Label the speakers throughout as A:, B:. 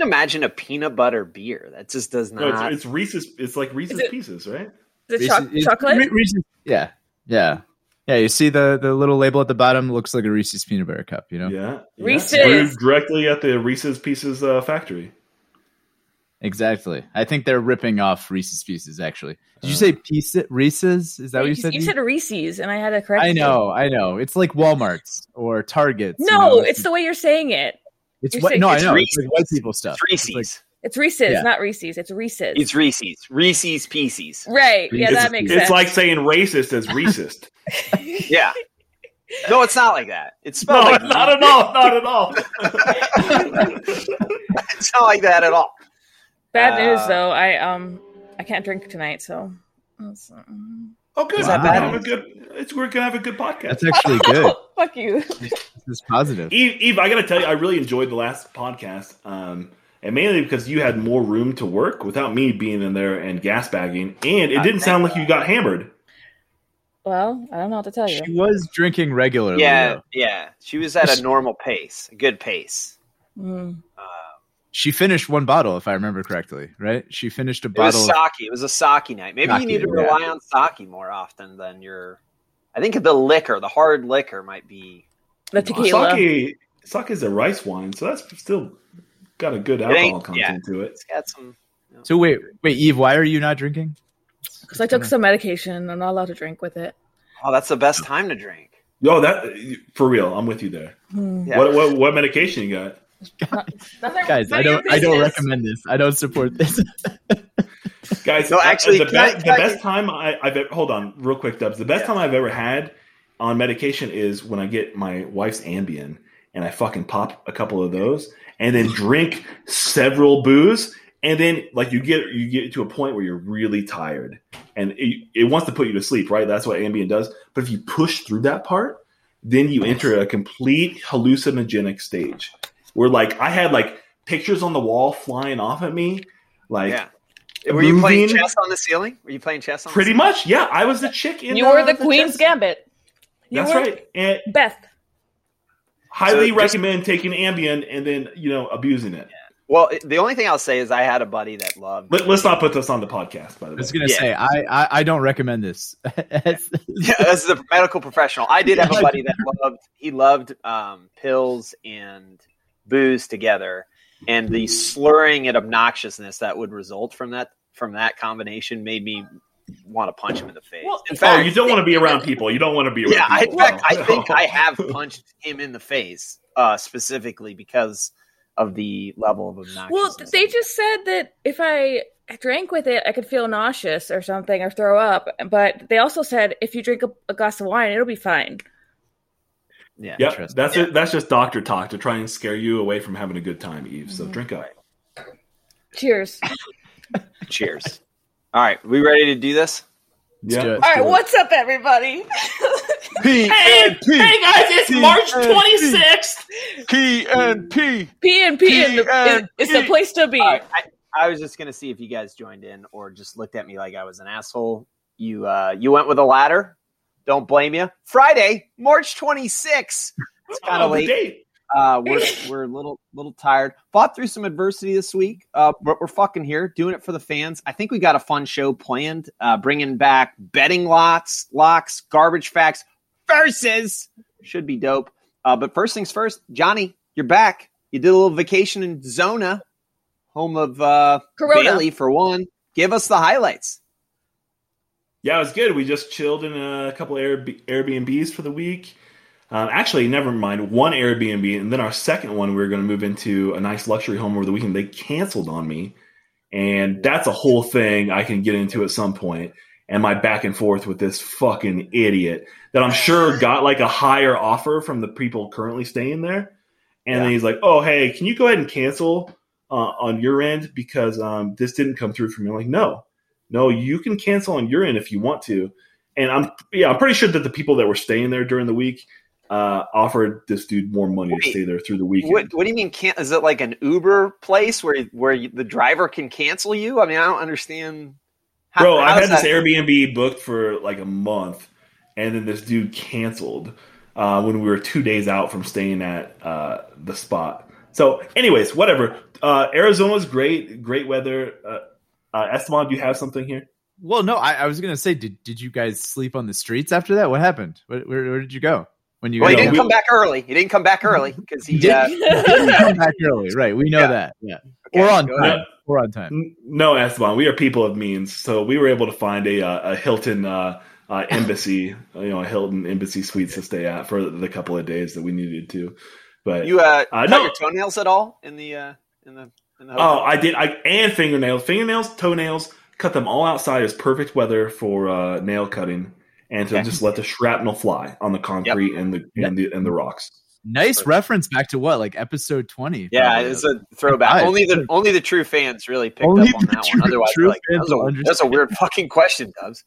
A: can't imagine a peanut butter beer. That just does
B: No,
A: not.
B: it's, it's Reese's. It's like Reese's
C: it-
B: Pieces, right?
C: Is it choc-
D: Reese's-
C: chocolate?
D: Re- Reese's- yeah, yeah, yeah. You see the the little label at the bottom looks like a Reese's peanut butter cup. You know,
B: Yeah. yeah.
C: Reese's.
B: Brewed directly at the Reese's Pieces uh, factory.
D: exactly. I think they're ripping off Reese's Pieces. Actually, did you say piece Reese's? Is that what you said?
C: You said Reese's, and I had to correct.
D: I know, I know. It's like Walmart's or Target's. you
C: No,
D: know?
C: it's the way you're saying it.
D: It's
C: you're
D: what?
C: saying
D: No, I
C: it's
D: know.
A: Reese's.
D: It's like white people stuff.
A: It's
D: It's
A: Reese's.
C: It's Reese's,
D: Yeah.
C: not Reese's. It's Reese's.
A: It's Reese's. Reese's Pieces.
C: right. Yeah, that makes
B: It's
C: sense.
B: It's like saying racist as racist.
A: Yeah. No, it's not like that. It's
B: no,
A: spelled like
B: not at all. Not at all.
A: It's not like that at all.
C: Bad
A: Uh,
C: news though. I um I can't drink tonight, so. That's,
B: Oh, good.
D: Is that
B: We're
D: bad?
B: gonna have a good. It's, we're gonna have a good podcast.
D: That's actually good.
C: Fuck you.
D: This is positive.
B: Eve, Eve, I gotta tell you, I really enjoyed the last podcast, um, and mainly because you had more room to work without me being in there and gas bagging, and it didn't sound like you got hammered.
C: Well, I don't know what to tell you.
D: She was drinking regularly.
A: Yeah,
D: though.
A: yeah. She was at a normal pace, a good pace.
C: Mm.
A: Uh,
D: She finished one bottle, if I remember correctly. Right? She finished a
A: it was
D: bottle.
A: sake. It was a sake night. Maybe
D: Sake,
A: you need to
D: yeah.
A: rely on sake more often than your. I think the liquor, the hard liquor, might be.
C: The tequila.
B: Sake, sake is a rice wine, so that's still got a good
A: ain't-
B: alcohol content
A: yeah.
B: to it.
A: It's got some.
D: so wait, wait, Eve, why are you not drinking?
C: Because I took some medication. I'm not allowed to drink with it.
A: Oh, that's the best time to drink.
B: Yo, that for real. I'm with you there.
C: Hmm.
A: Yeah.
B: What, what what medication you got?
C: Nothing-
D: Guys, I don't I don't recommend this. I don't support this.
B: Guys,
A: No,
B: uh,
A: actually,
B: the, be-
A: I
B: the
A: get-
B: best time I, I've ever, hold on, real quick, Dubs. The best
A: Yeah.
B: time I've ever had on medication is when I get my wife's Ambien and I fucking pop a couple of those and then drink several booze. And then, like, you get you get to a point where you're really tired, and it, it wants to put you to sleep, right? That's what Ambien does. But if you push through that part, then you enter a complete hallucinogenic stage, where like I had like pictures on the wall flying off at me, like
A: Yeah. Were you playing chess on the ceiling? Were you playing chess on
B: Pretty
A: the ceiling?
B: much, yeah. I was the chick in.
C: You
B: uh,
C: were the Queen's
B: chess-
C: Gambit. You
B: That's
C: were
B: right. And
C: Beth.
B: highly
A: So just-
B: recommend taking Ambien and then you know abusing it.
A: Well, the only thing I'll say is I had a buddy that loved.
B: Let, us not put this on the podcast. By the way, I
D: was gonna
A: Yeah.
D: say I, I I don't recommend this. It's-
A: Yeah, as a medical professional, I did have a buddy that loved. He loved um, pills and booze together, and the slurring and obnoxiousness that would result from that from that combination made me want to punch him in the face.
C: Well-
A: in
B: oh,
A: fact,
B: you don't want to be around people. You don't want to be around.
A: yeah, I, in
B: people.
A: fact, I think I have punched him in the face uh, specifically because of the level of obnoxiousness.
C: Well, they just said that if I drank with it, I could feel nauseous or something or throw up. But they also said if you drink a, a glass of wine, it'll be fine.
A: Yeah.
B: Yep, that's
A: Yeah.
B: it. That's just doctor talk to try and scare you away from having a good time, Eve. So
C: Mhm.
B: drink up.
C: Cheers.
A: Cheers. All right, we ready to do this?
B: Yeah.
D: do it.
B: let's
C: All right,
B: do it.
C: what's up, everybody?
A: P
B: Hey, hey guys, it's March twenty sixth.
A: P and P.
C: P and P in the, in, it's the place to be.
A: All right, I, I was just gonna see if you guys joined in or just looked at me like I was an asshole. You uh, you went with a ladder. Don't blame you. Friday, March 26th. It's kind
B: Oh,
A: of
B: the
A: late.
B: date.
A: Uh, we're we're a little little tired. Fought through some adversity this week, uh, but we're fucking here doing it for the fans. I think we got a fun show planned. Uh, bringing back betting lots, locks, garbage facts versus should be dope. Uh, but first things first, Johnny, you're back. You did a little vacation in Zona, home of uh,
C: Corona.
A: Bailey for one. Give us the highlights.
B: Yeah, it was good. We just chilled in a couple Airb- Airbnbs for the week. Um, actually, never mind. One Airbnb, and then our second one, we were going to move into a nice luxury home over the weekend. They canceled on me, and that's a whole thing I can get into at some point. And my back and forth with this fucking idiot that I'm sure got like a higher offer from the people currently staying there. And then he's like, "Oh, hey, can you go ahead and cancel uh, on your end because um, this didn't come through for me?" I'm like, "No, no, you can cancel on your end if you want to." And I'm yeah, I'm pretty sure that the people that were staying there during the week uh, offered this dude more money
A: Wait,
B: to stay there through the weekend.
A: What, what do you mean? Can't is it like an Uber place where where you, the driver can cancel you? I mean, I don't understand. How,
B: Bro, I had this
A: that-
B: Airbnb booked for like a month, and then this dude canceled uh, when we were two days out from staying at uh, the spot. So, anyways, whatever. Uh, Arizona's great, great weather. Uh, Esteban, do you have something here?
D: Well, no, I, I was gonna say, did did you guys sleep on the streets after that? What happened? Where, where, where did you go when you?
A: Well, he
D: got
A: didn't
D: home?
A: come back early. He didn't come back early because he.
D: He
A: Uh,
D: didn't come back early, right? We know
A: Yeah.
D: that. Yeah,
A: okay,
D: we're on time.
A: ahead.
D: We're on time.
B: No, Esteban, we are people of means, so we were able to find a uh, a Hilton uh, uh, embassy, you know, a Hilton embassy suites to stay at for the couple of days that we needed to. But
A: You uh,
B: Uh,
A: cut
B: no.
A: your toenails at all in the uh, in the in the
B: oh, I did. I and fingernails, fingernails, toenails, cut them all outside. It's perfect weather for uh, nail cutting, and to
A: Okay.
B: just let the shrapnel fly on the concrete and the and the and the rocks.
D: Nice reference back to what, like episode twenty?
A: Yeah, it's a throwback.
D: Nice.
A: Only the only the true fans really picked
D: Only
A: up on that
D: true-
A: one. Otherwise,
D: true
A: like, that's, a, that's a weird fucking question, Dubs.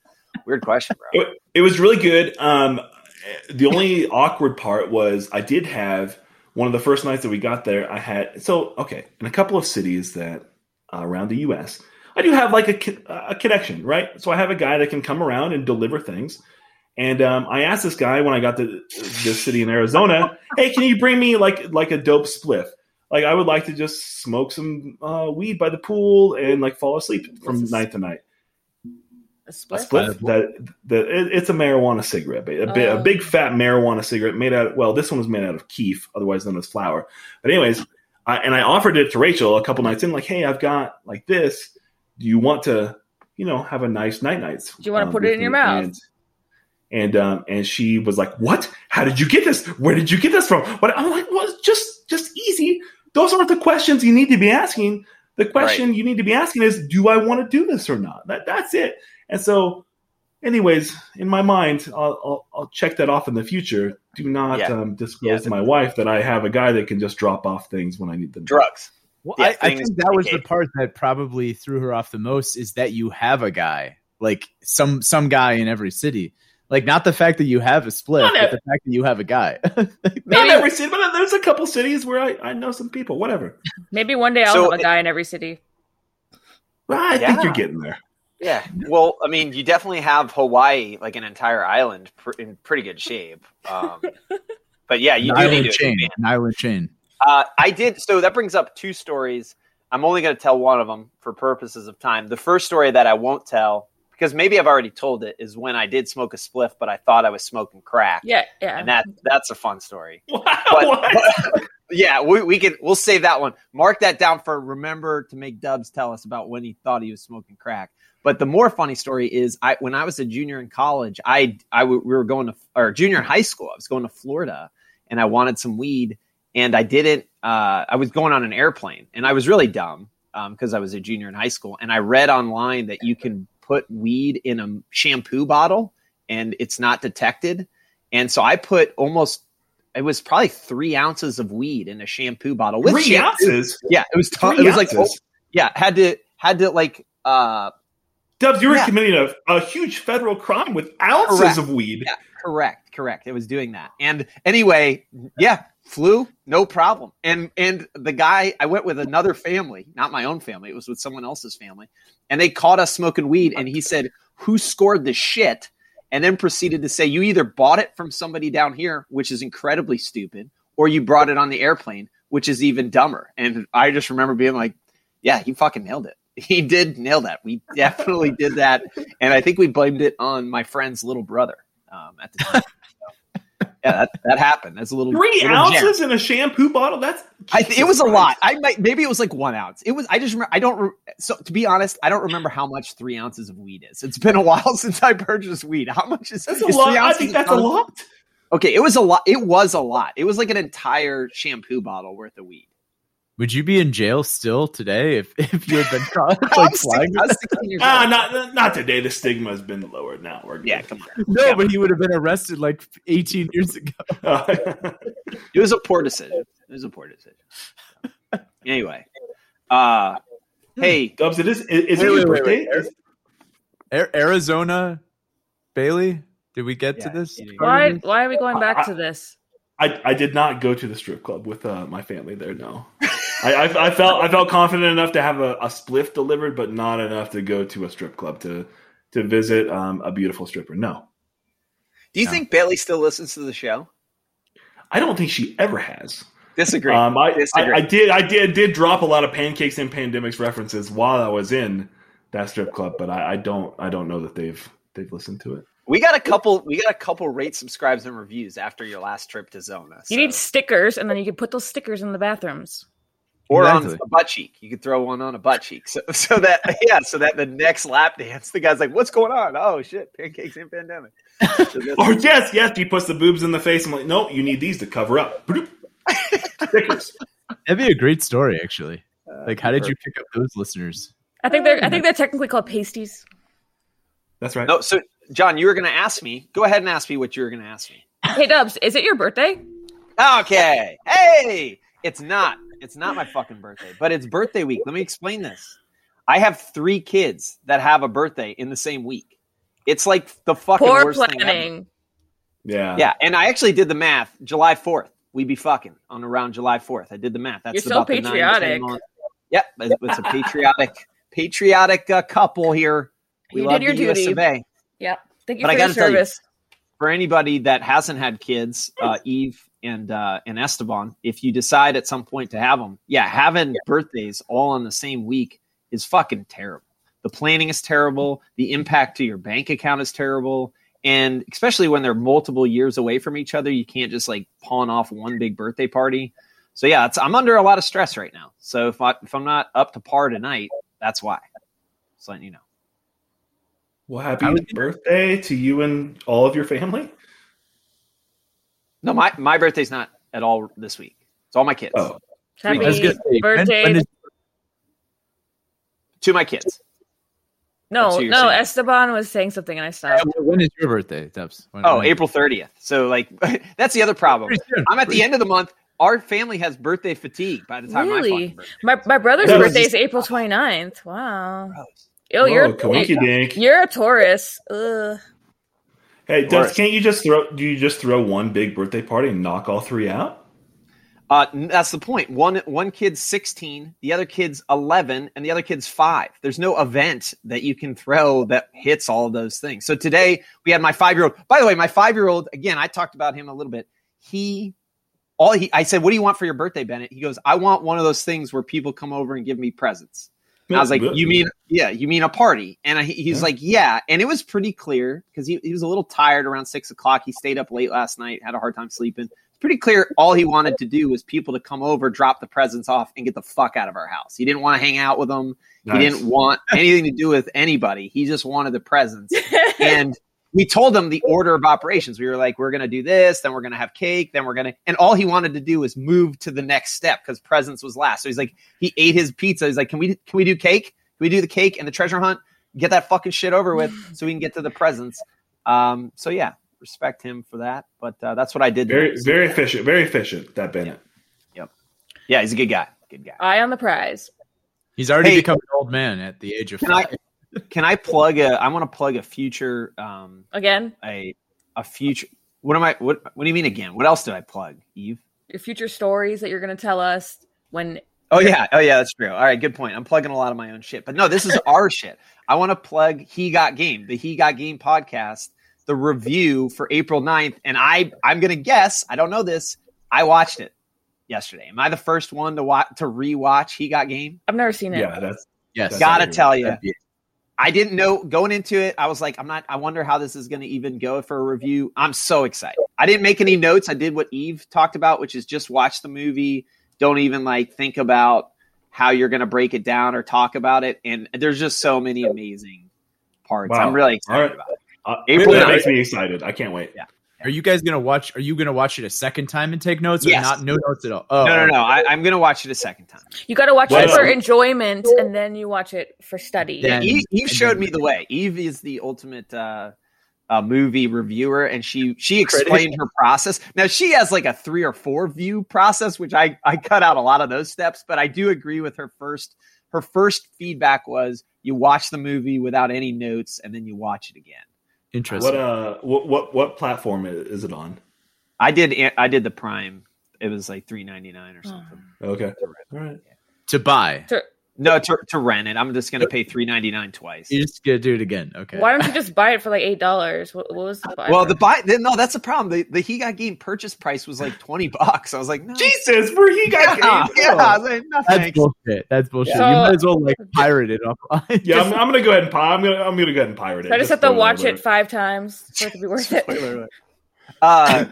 A: Weird question, bro.
B: It, it was really good. Um, the only awkward part was I did have one of the first nights that we got there. I had so okay in a couple of cities that uh, around the U.S. I do have like a a connection, right? So I have a guy that can come around and deliver things. And um, I asked this guy when I got to this city in Arizona, "Hey, can you bring me like like a dope spliff? Like I would like to just smoke some uh, weed by the pool and like fall asleep from night to night."
C: A
B: A
C: split?
B: split that that it, it's a marijuana cigarette, a, big, a
C: Oh.
B: big fat marijuana cigarette made out. Well, this one was made out of keef, otherwise known as flour. But anyways, I, and I offered it to Rachel a couple nights in, like, hey, I've got like this. Do you want to, you know, have a nice night nights?
C: Do you wanna
B: um,
C: put it in your
B: me?"
C: mouth?
B: And and, um, and she was like, "What? How did you get this? Where did you get this from?" But I'm like, "Well, it's just just easy. Those aren't the questions you need to be asking. The question you need to be asking is, do I want to do this or not? That that's it." And so anyways, in my mind, I'll, I'll, I'll check that off in the future. Do not
A: Yeah.
B: um, disclose
A: Yeah.
B: to my wife that I have a guy that can just drop off things when I need them.
A: Drugs.
D: Well,
A: Yeah,
D: I, I think that was the part that probably threw her off the most is that you have a guy, like some some guy in every city. Like not the fact that you have a split,
B: Not
D: but
B: ev-
D: the fact that you have a guy.
B: Not
C: Maybe-
B: every city, but there's a couple cities where I, I know some people. Whatever.
C: Maybe one day I'll
A: So
C: have a guy in every city.
B: Well, I
A: Yeah.
B: think you're getting there.
A: Yeah. Well, I mean, you definitely have Hawaii, like an entire island, pr- in pretty good shape. Um, but yeah, you
D: An
A: do need
D: island
A: to
D: chain.
A: expand.
D: An island chain.
A: Uh, I did. So that brings up two stories. I'm only going to tell one of them for purposes of time. The first story that I won't tell, because maybe I've already told it, is when I did smoke a spliff, but I thought I was smoking crack.
C: Yeah, yeah.
A: And that that's a fun story.
B: Wow,
A: But-
B: what?
A: Yeah, we, we can we'll save that one. Mark that down for remember to make Dubs tell us about when he thought he was smoking crack. But the more funny story is, I when I was a junior in college, I I w- we were going to or junior in high school. I was going to Florida, and I wanted some weed, and I didn't. Uh, I was going on an airplane, and I was really dumb because I was a junior in high school, and I read online that you can put weed in a shampoo bottle, and it's not detected. And so I put almost it was probably three ounces of weed in a shampoo bottle with
B: Three
A: shampoo.
B: ounces.
A: Yeah, it was t- it was like
B: ounces?
A: yeah, had to had to like uh
B: Dubs, you were
A: Yeah.
B: committing a, a huge federal crime with ounces
A: Correct.
B: of weed.
A: Yeah. correct, correct. It was doing that. And anyway, yeah, flew, no problem. And and the guy I went with another family, not my own family, it was with someone else's family. And they caught us smoking weed and he said, "Who scored the shit?" And then proceeded to say, "You either bought it from somebody down here, which is incredibly stupid, or you brought it on the airplane, which is even dumber." And I just remember being like, "Yeah, he fucking nailed it." He did nail that. We definitely did that, and I think we blamed it on my friend's little brother um, at the time. So, yeah, that, that happened. That's a little
B: Three
A: little gem.
B: ounces in a shampoo bottle? That's
A: I th- it was a lot. I might maybe it was like one ounce. It was. I just remember. I don't. Re- so to be honest, I don't remember how much three ounces of weed is. It's been a while since I purchased weed. How much is
B: That's a
A: is
B: lot.
A: three
B: I think that's a lot.
A: Okay, it was a lot. It was a lot. It was like an entire shampoo bottle worth of weed.
D: Would you be in jail still today if, if you had been caught like flying?
A: 16 I was 16 years
B: Ah,
A: old.
B: not not today. The stigma has been lowered now. We're good.
A: Yeah, come on.
D: No,
A: Yeah.
D: but he would have been arrested like 18 years ago.
A: It was a poor decision. It was a poor decision. anyway, uh, hey,
B: Dubs, it is. Is, is
D: Wait,
B: it your
D: wait, wait,
B: birthday?
D: Arizona, Bailey. Did we get
A: Yeah,
D: to this?
A: it is.
D: part
C: Why why are we going back
B: I-
C: to this?
B: I, I did not go to the strip club with uh, my family there. No, I, I, I felt I felt confident enough to have a, a spliff delivered, but not enough to go to a strip club to to visit um, a beautiful stripper. No,
A: do you
D: No.
A: think Bailey still listens to the show?
B: I don't think she ever has.
A: Disagree.
B: Um, I, I,
A: Disagree.
B: I did I did did drop a lot of pancakes and pandemics references while I was in that strip club, but I, I don't I don't know that they've they've listened to it.
A: we got a couple. We got a couple rate, subscribes, and reviews after your last trip to Zona.
C: You need stickers, and then you can put those stickers in the bathrooms.
A: Or
D: Exactly.
A: on a butt cheek. You could throw one on a butt cheek, so so that yeah, so that the next lap dance, the guy's like, "What's going on? Oh shit, pancakes and pandemic." So
B: Or yes, yes, he puts the boobs in the face. I'm like, no, you need these to cover up. Stickers.
D: That'd be a great story, actually.
A: uh,
D: Like, how did you pick up those listeners?
C: I think they're I think they're technically called pasties.
B: That's right.
A: No, so John, you were going to ask me. Go ahead and ask me what you were going to ask me.
C: Hey Dubs, is it your birthday?
A: Okay. Hey, it's not. It's not my fucking birthday, but it's birthday week. Let me explain this. I have three kids that have a birthday in the same week. It's like the fucking
C: Poor
A: worst thing ever.
C: planning.
B: Yeah.
A: Yeah, and I actually did the math. July fourth, we'd be fucking on around July fourth. I did the math. That's
C: You're so
A: about the nine,
C: patriotic.
A: 10. Yep, it's it's a patriotic, patriotic uh, couple here. We
C: You
A: love
C: did your
A: the US
C: duty.
A: of A.
C: Yep. Thank you
A: But I
C: for your
A: gotta tell you,
C: service.
A: For anybody that hasn't had kids, uh, Eve and uh, and Esteban, if you decide at some point to have them, yeah, having birthdays all on the same week is fucking terrible. The planning is terrible. The impact to your bank account is terrible. And especially when they're multiple years away from each other, you can't just like pawn off one big birthday party. So yeah, it's, I'm under a lot of stress right now. So if I if I'm not up to par tonight, that's why. Just letting you know.
B: Well, happy
D: I would-
B: birthday to you and all of your family.
A: No, my my birthday's not at all this week. It's all my kids.
B: Oh,
C: Happy
D: I was gonna when-
C: birthday.
D: when is-
A: To my kids.
C: no,
A: That's who you're
C: no,
A: saying.
C: Esteban was saying something and I stopped.
D: when is your birthday, Dubs? When-
A: Oh,
D: when-
A: April 30th. So like that's the other problem.
D: Soon.
A: I'm at the end of the month. Our family has birthday fatigue by the time my
C: Really?
A: fucking.
C: My my brother's birthday is April 29th. Wow.
A: Gross.
C: Oh, you're
B: Whoa, coinky dink.
C: you're a Taurus. Ugh.
B: Hey,
A: Of
B: does, can't you just throw? Do you just throw one big birthday party and knock all three out?
A: Uh, that's the point. One one kid's 16, the other kid's 11, and the other kid's five. There's no event that you can throw that hits all of those things. So today we had my five year old. By the way, my five year old. Again, I talked about him a little bit. He all he. I said, "What do you want for your birthday, Bennett?" He goes, "I want one of those things where people come over and give me presents." And I was like, "You mean yeah? You mean a party?" And I, he's
B: Yeah.
A: like, "Yeah." And it was pretty clear because he, he was a little tired around six o'clock. He stayed up late last night, had a hard time sleeping. It's pretty clear all he wanted to do was people to come over, drop the presents off, and get the fuck out of our house. He didn't want to hang out with them.
B: Nice.
A: He didn't want anything to do with anybody. He just wanted the presents. and we told him the order of operations. We were like, we're going to do this, then we're going to have cake, then we're going to, and all he wanted to do was move to the next step because presents was last. So he's like, he ate his pizza. He's like, can we, can we do cake? Can we do the cake and the treasure hunt? Get that fucking shit over with so we can get to the presents. Um, so yeah, respect him for that. But uh, that's what I did.
B: very, very efficient. Very efficient. That Bennett. Yep.
A: Yeah, he's a good guy. Good guy.
C: Eye on the prize.
D: He's already
A: Hey.
D: become an old man at the age of
A: Can I,
D: five.
A: Can I plug a, I want to plug a future, um,
C: Again,
A: a, a future, what am I, what, what do you mean again? What else did I plug, Eve?
C: your future stories that you're going to tell us when
A: Oh yeah, oh yeah, that's true. All right, good point. I'm plugging a lot of my own shit, but no, this is our shit. I want to plug He Got Game, the He Got Game podcast, the review for April 9th, and I I'm gonna guess I don't know this. I watched it yesterday. Am I the first one to watch to rewatch He Got Game?
C: I've never seen it.
B: Yeah, that's
D: Yes.
B: That's
A: Gotta tell you,
D: That'd be-
A: I didn't know going into it. I was like, I'm not. I wonder how this is going to even go for a review. I'm so excited. I didn't make any notes. I did what Eve talked about, which is just watch the movie. Don't even like think about how you're going to break it down or talk about it. And there's just so many amazing parts.
B: Wow.
A: I'm really excited
B: right.
A: about it.
B: uh,
A: April
B: that makes me excited. I can't wait.
D: Are you guys gonna watch? Are you gonna watch it a second time and take notes, or
A: Yes.
D: not? No notes at all. Oh,
A: No, no, no. I, I'm going to watch it a second time.
C: You got to watch
B: What
C: it for enjoyment and then you watch it for study.
D: Yeah. And-
A: Eve, Eve showed me the way. Eve is the ultimate uh, uh, movie reviewer, and she she explained her process. Now she has like a three or four view process, which I I cut out a lot of those steps, but I do agree with her first. Her first feedback was you watch the movie without any notes, and then you watch it again.
D: Interesting.
B: What uh, what what what platform is it on?
A: I did I did the Prime. It was like three ninety nine or something.
B: Okay, all right.
D: to buy.
C: To-
A: No, to, to rent it. I'm just gonna pay three ninety nine twice.
D: You're just gonna do it again. Okay.
C: Why don't you just buy it for like eight dollars? What, what was the buy?
A: Well,
C: for?
A: the buy no, that's the problem. The the he got game purchase price was like twenty bucks. I was like, no,
B: Jesus, where he got
A: yeah,
B: game?
A: yeah. I was like, no,
D: That's
A: thanks.
D: bullshit. That's bullshit.
C: So-
D: you might as well like pirate it offline.
B: Yeah, I'm, I'm gonna go ahead and pi- I'm gonna I'm gonna go ahead and pirate it.
C: So I just have to watch
B: alert.
C: it five times for it to be worth it.
A: Spoiler alert. Uh,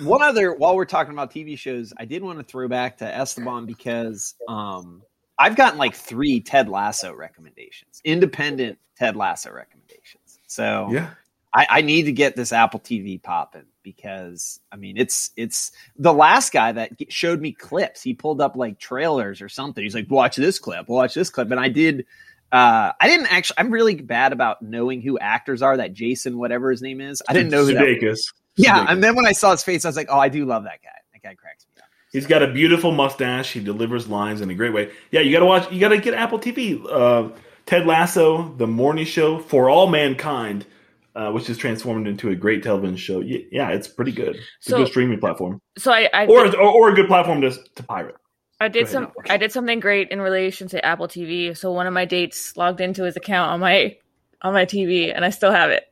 A: one other, while we're talking about TV shows, I did want to throw back to Esteban because um, I've gotten like three Ted Lasso recommendations, independent Ted Lasso recommendations. So
B: Yeah,
A: I, I need to get this Apple TV popping because I mean it's it's the last guy that showed me clips. He pulled up like trailers or something. He's like, "Watch this clip, watch this clip," and I did. Uh, I didn't actually. I'm really bad about knowing who actors are. That Jason, whatever his name is, I didn't know who that.
B: Sudeikis.
A: Yeah,
B: Sudeikis.
A: and then when I saw his face, I was like, "Oh, I do love that guy. That guy cracks me up."
B: He's got a beautiful mustache. He delivers lines in a great way. Yeah, you got to watch. You got to get Apple TV. Uh, Ted Lasso, The Morning Show, For All Mankind, uh, which is transformed into a great television show. Y- Yeah, it's pretty good. It's
C: So-
B: a good streaming platform,
C: So I, I
B: or
C: did,
B: or, or a good platform to to pirate.
C: I did
B: Go
C: some
B: Alex.
C: I did something great in relation to Apple TV. So one of my dates logged into his account on my on my TV, and I still have it.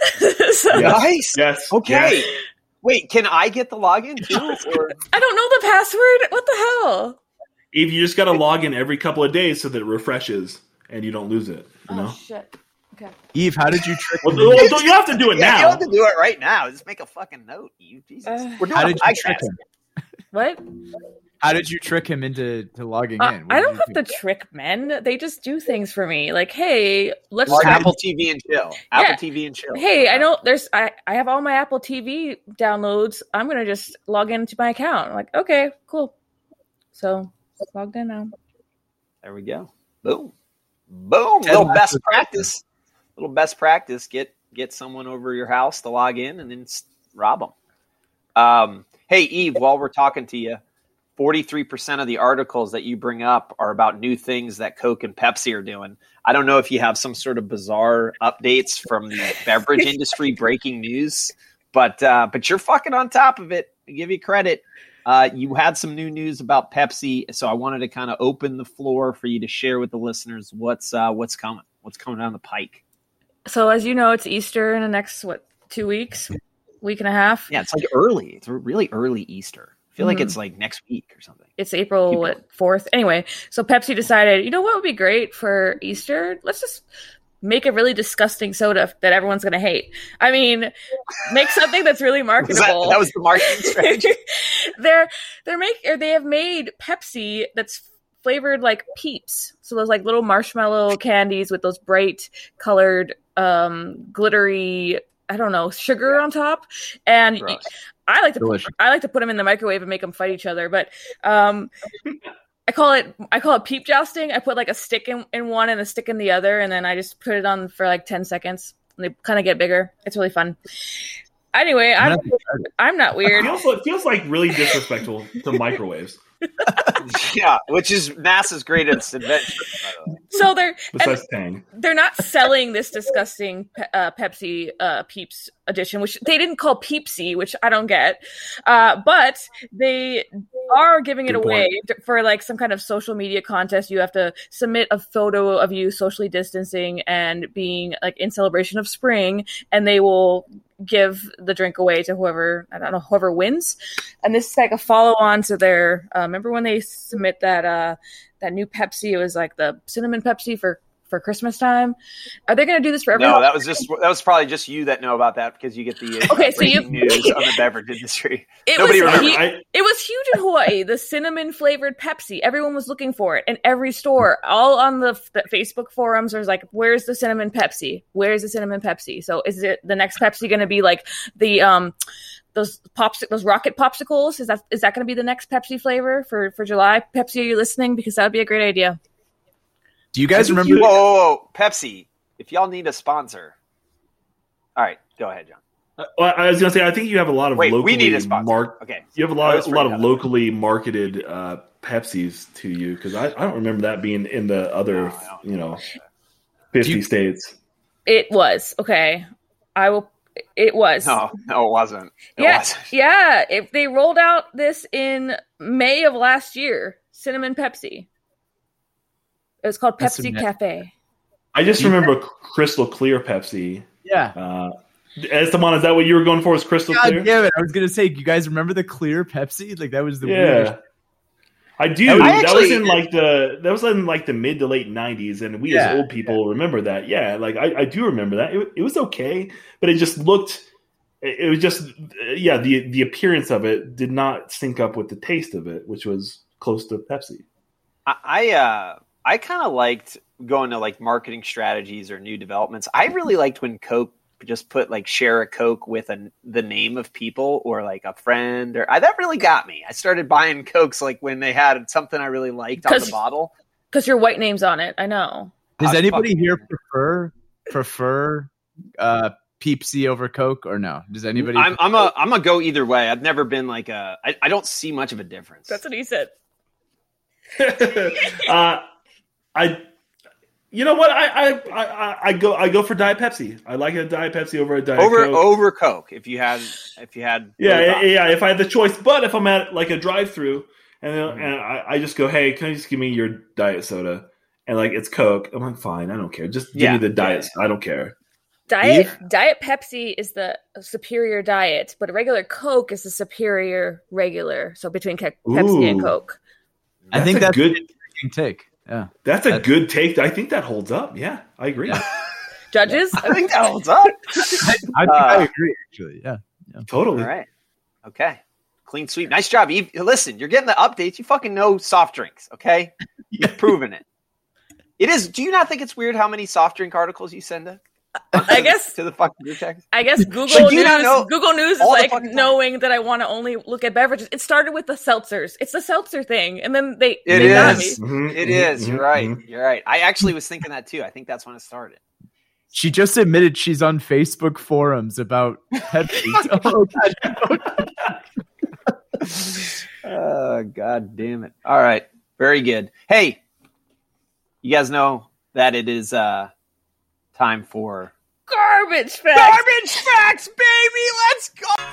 C: so
B: Yeah.
A: Nice.
B: Yes.
A: Okay.
B: yes.
A: Wait, can I get the login too? Or
C: I don't know the password. What the hell?
B: If you just got to log in every couple of days so that it refreshes and you don't lose it. You know.
C: Oh shit. Okay.
D: Eve, how did you trick?
B: Well,
D: him?
B: well, don't- you have to do it
A: yeah, you have to do it right now. Just make a fucking note, you Jesus.
C: Uh,
A: We're doing
D: How
A: a
D: did you trick
A: podcast.
D: him?
C: What?
D: How did you trick him into to logging
C: Uh,
D: in? What
C: I don't have
D: do?
C: to trick men. They just do things for me. Like, hey, let's.
A: Like Apple TV and chill. Apple
C: Yeah.
A: TV and chill.
C: Hey, I know there's. I I have all my Apple TV downloads. I'm gonna just log into my account. I'm like, okay, cool. So logged in now.
A: There we go. Boom. Boom.
D: Ted
A: little best practice. Little best practice. Get get someone over your house to log in and then rob them. Um, hey Eve, while we're talking to you, forty three percent of the articles that you bring up are about new things that Coke and Pepsi are doing. I don't know if you have some sort of bizarre updates from the beverage industry breaking news, but uh, but you're fucking on top of it. I give you credit. Uh, you had some new news about Pepsi, so I wanted to kind of open the floor for you to share with the listeners what's uh, what's coming, what's coming down the pike.
C: So as you know, it's Easter in the next what two weeks, week and a half.
A: Yeah, it's like early. It's really early Easter. Feel like
C: Mhm.
A: it's like next week or something.
C: It's April what fourth. Anyway, so Pepsi decided, you know what would be great for Easter? Let's just make a really disgusting soda that everyone's gonna hate. I mean, make something that's really
A: Was that,
C: marketable.
A: that was the marketing strategy.
C: they're they're make or they have made Pepsi that's flavored like peeps. So those like little marshmallow candies with those bright colored um glittery I don't know, sugar on top. And
A: Gross.
C: I like to put, I like to put them in the microwave and make them fight each other, but um I call it I call it peep jousting. I put like a stick in, in one and a stick in the other and then I just put it on for like 10 seconds and they kind of get bigger. It's really fun. Anyway,
D: I'm
C: I'm
D: gonna have to try it.
C: I'm not
B: It
C: weird.
B: feels, it feels like really disrespectful to microwaves.
A: yeah, which is NASA's greatest invention. by the way.
C: So they're
B: Besides Tang.
C: they're not selling this disgusting uh, Pepsi uh, Peeps edition, which they didn't call Peepsy, which I don't get. Uh, but they are giving it
B: Good
C: away for like some kind of social media contest. You have to submit a photo of you socially distancing and being like in celebration of spring, and they will give the drink away to whoever I don't know whoever wins. And this is like a follow on to their. Uh, remember when they submit that uh, that new Pepsi? It was like the cinnamon Pepsi for for Christmas time. Are they going to do this for everyone?
A: No, that was just that was probably just you that know about that because you get the uh,
C: Okay, so you-
A: news on the beverage industry.
C: it
A: nobody
C: was
A: remembers.
C: it was huge in Hawaii. The cinnamon flavored Pepsi. Everyone was looking for it in every store. All on the, the Facebook forums. There's like, "Where's the cinnamon Pepsi? Where's the cinnamon Pepsi?" So is it the next Pepsi going to be like the um those pops those rocket popsicles? Is that is that going to be the next Pepsi flavor for for July? Pepsi, are you listening? Because that would be a great idea.
D: Do you guys
B: I think
D: remember?
A: Whoa, whoa, whoa, Pepsi! If y'all need a sponsor, all right, go ahead, John.
B: well, I was gonna say I think you have a lot of
A: Wait,
B: locally
A: we need a sponsor.
B: mark-
A: okay,
B: You have a
A: I
B: lot, a lot of locally marketed uh, Pepsis to you because I, I don't remember that being in the other,
A: No,
B: you know, fifty
D: you-
B: states.
C: It was okay. I will. It was.
A: no, no, it wasn't. It
C: yeah,
A: wasn't.
C: yeah. If they rolled out this in May of last year, cinnamon Pepsi. It was called Pepsi
D: nasty-
C: Cafe.
B: I just remember crystal clear Pepsi.
D: Yeah.
B: Uh, Esteban, is that what you were going for? Was crystal
D: God
B: clear?
D: damn it! I was gonna say, you guys remember the clear Pepsi? Like that was the
B: Yeah.
D: weirdest.
B: I do.
A: I
B: that was in like the that was in like the mid to late nineties, and we
D: Yeah,
B: as old people remember that. Yeah, like I, I do remember that. It, it was okay, but it just looked. It it was just yeah. The the appearance of it did not sync up with the taste of it, which was close to Pepsi.
A: I I, uh, I kind of liked going to like marketing strategies or new developments. I really liked when Coke just put like share a Coke with a, the name of people or like a friend or I, that really got me. I started buying Cokes like when they had something I really liked on the bottle.
C: Because your white name's on it. I know.
D: Does
A: I
D: anybody
A: fucking-
D: here prefer prefer uh Peepsy over Coke or no? Does anybody?
A: I'm I'm a I'm a go either way. I've never been like a I, I don't see much of a difference.
C: That's what he said.
B: uh, I, you know what? I, I I I go I go for Diet Pepsi. I like a Diet Pepsi over a Diet
A: over
B: Coke.
A: over Coke if you had if you had
B: Yeah, yeah, yeah. If I had the choice, but if I'm at like a drive-through and,
A: Mm-hmm.
B: and I, I just go, "Hey, can you just give me your diet soda?" And like it's Coke, I'm like, "Fine, I don't care. Just give
A: Yeah,
B: me the diet.
A: yeah,
B: I don't care."
C: Diet Diet Pepsi is the superior diet, but a regular Coke is the superior regular. So between Ke- Pepsi and Coke.
D: I think
B: a
D: that's
B: good.
D: an interesting take. Yeah.
B: That's a
D: that-
B: good take. I think that holds up. Yeah, I agree.
D: Yeah.
C: Judges,
A: I think that holds up.
D: I, I, think
A: Uh,
D: I agree. Actually, yeah. yeah.
B: Totally.
A: All right. Okay. Clean sweep. Nice job, Eve. Listen, you're getting the updates. You fucking know soft drinks, okay? You've proven it. It is. Do you not think it's weird how many soft drink articles you send to,
C: I guess
A: to the fucking text?
C: I guess Google
A: Like, do you not
C: News.
A: know
C: Google News is like
A: fucking time?
C: knowing that I want to only look at beverages. It started with the seltzers. It's the seltzer thing, and then they
A: It
C: they got
A: is.
C: me.
B: Mhm,
A: It is. You're
B: mhm,
A: right. You're right. I actually was thinking that too. I think that's when it started.
D: She just admitted she's on Facebook forums about Pepsi. oh, God.
A: Oh, God damn it. All right. Very good. Hey, you guys know that it is uh time for
C: Garbage facts.
A: garbage facts, baby. Let's go.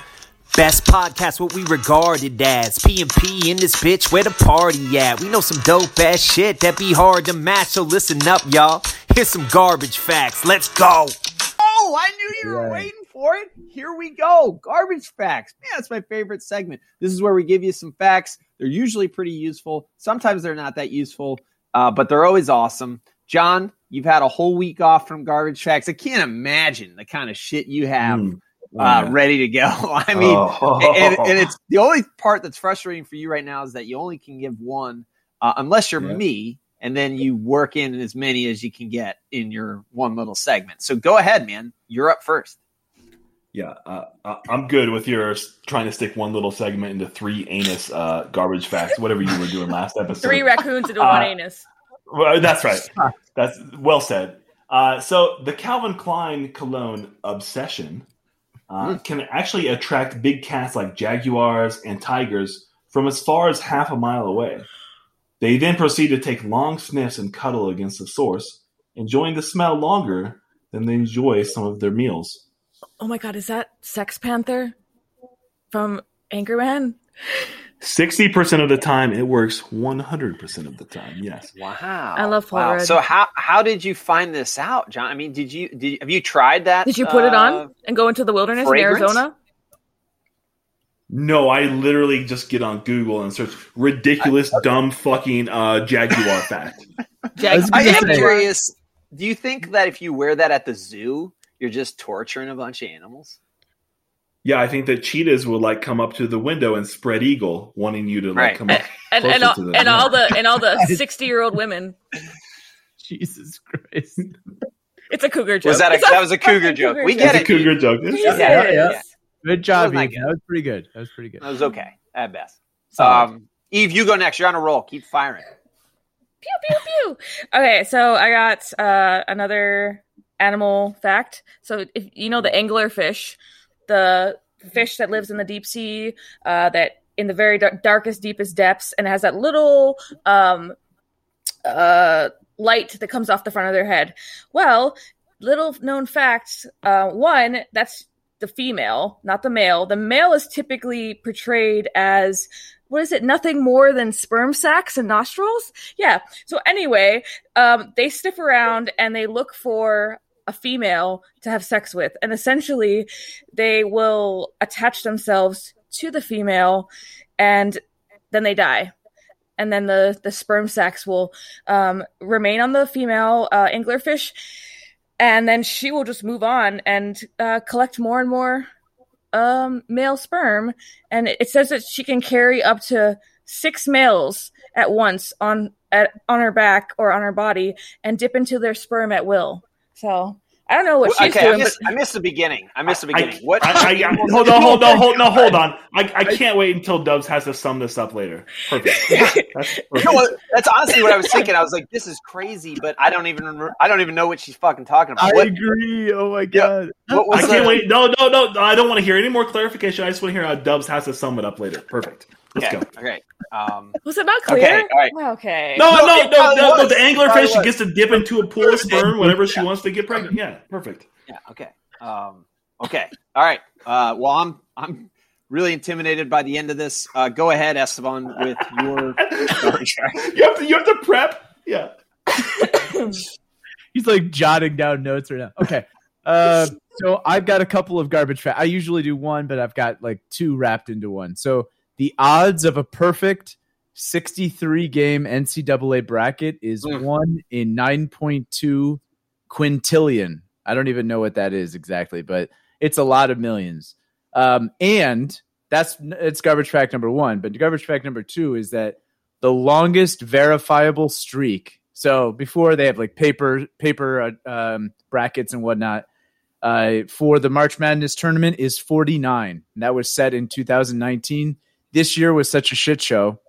E: Best podcast, what we regarded as P&P in this bitch, where the party at? We know some dope ass shit that be hard to match, so listen up, y'all. Here's some garbage facts. Let's go.
A: Oh, I knew you were
D: Right.
A: waiting for it. Here we go. Garbage facts. Man, that's my favorite segment. This is where we give you some facts. They're usually pretty useful. Sometimes they're not that useful, uh, but they're always awesome. John, you've had a whole week off from garbage facts. I can't imagine the kind of shit you have
B: Mm.
A: uh, ready to go. I mean,
B: Oh.
A: and, and it's the only part that's frustrating for you right now is that you only can give one, uh, unless you're
B: Yeah.
A: me, and then you work in as many as you can get in your one little segment. So go ahead, man. You're up first.
B: Yeah, uh, uh, I'm good with your trying to stick one little segment into three anus uh, garbage facts, whatever you were doing last episode.
C: Three raccoons into
B: Uh,
C: one anus.
B: Well, that's right. That's well said. Uh, so the Calvin Klein cologne obsession uh, can actually attract big cats like jaguars and tigers from as far as half a mile away. They then proceed to take long sniffs and cuddle against the source, enjoying the smell longer than they enjoy some of their meals.
C: Oh my god, is that Sex Panther from Anchorman?
B: Sixty percent of the time, it works. One hundred percent of the time, yes.
A: Wow,
C: I love Paul
A: wow.
C: Rudd.
A: So how how did you find this out, John? I mean, did you did you, have you tried that?
C: Did you put it
A: uh,
C: on and go into the wilderness
A: fragrance?
C: in Arizona?
B: No, I literally just get on Google and search ridiculous, dumb, fucking uh, jaguar fact.
C: Jag-
D: was
A: I am
D: say-
A: curious. Do you think that if you wear that at the zoo, you're just torturing a bunch of animals?
B: Yeah, I think that cheetahs will like come up to the window and spread eagle, wanting you to like
A: Right.
B: come up.
C: and
B: closer
C: and all,
B: to them,
C: and all the and all the sixty year old women.
D: Jesus Christ.
C: It's a cougar joke.
A: Was that a,
C: It's
A: that was a cougar
C: fucking
A: joke? We
C: joke.
A: get
B: It's
A: it.
B: a cougar joke.
C: Jesus.
A: Yeah,
D: yeah,
A: yeah.
D: yeah. Good job,
A: That
D: Eve. That was pretty good. That was pretty good.
A: That was okay at best.
D: Solid.
A: Um, Eve, you go next. You're on a roll. Keep firing.
C: Pew pew pew. Okay, so I got uh, another animal fact. So if you know the anglerfish, the fish that lives in the deep sea, uh, that in the very dar- darkest, deepest depths, and has that little um, uh, light that comes off the front of their head. Well, little known fact. Uh, one, that's the female, not the male. The male is typically portrayed as what is it? Nothing more than sperm sacs and nostrils. Yeah. So anyway, um, they sniff around and they look for a female to have sex with, and essentially, they will attach themselves to the female, and then they die. And then the, the sperm sacs will um, remain on the female uh, anglerfish, and then she will just move on and uh, collect more and more um, male sperm, and it says that she can carry up to six males at once on at, on her back or on her body and dip into their sperm at will. So I don't know what she's
A: okay, I
C: doing,
A: missed,
C: but
A: I missed the beginning. I missed the
B: I-
A: beginning. what?
B: I, I, I, hold on, hold on, hold on, hold on. I, I can't wait until Dubs has to sum this up later. Perfect. That's
A: You
B: perfect.
A: know? That's honestly what I was thinking. I was like, "This is crazy," but I don't even remember, I don't even know what she's fucking talking about.
D: I
A: What,
D: agree. Oh my god.
A: what was
B: I can't
A: the-
B: wait. No, no, no, no. I don't want to hear any more clarification. I just want to hear how Dubs has to sum it up later. Perfect. Let's
A: Okay,
B: go.
A: okay. Um,
C: was it not
A: Okay,
C: clear?
A: all right.
C: Okay.
B: No,
A: No,
B: no, no, no, no. The
A: It
B: anglerfish she gets to dip into a pool of sperm whenever she wants to get pregnant. Yeah, perfect.
A: yeah. Okay. Um, okay. All right. Uh, well, I'm I'm really intimidated by the end of this. Uh, go ahead, Esteban, with your story.
B: You have to, you have to prep. Yeah.
D: He's like jotting down notes right now. Okay. Uh, so I've got a couple of garbage facts. I usually do one, but I've got like two wrapped into one. So the odds of a perfect 63 game NCAA bracket is
A: Mm.
D: one in 9.2 quintillion. I don't even know what that is exactly, but it's a lot of millions. Um, and that's it's garbage fact number one. But garbage fact number two is that the longest verifiable streak. So before they have like paper paper uh, um, brackets and whatnot. Uh, for the March Madness tournament is 49. And that was set in 2019. This year was such a shit show,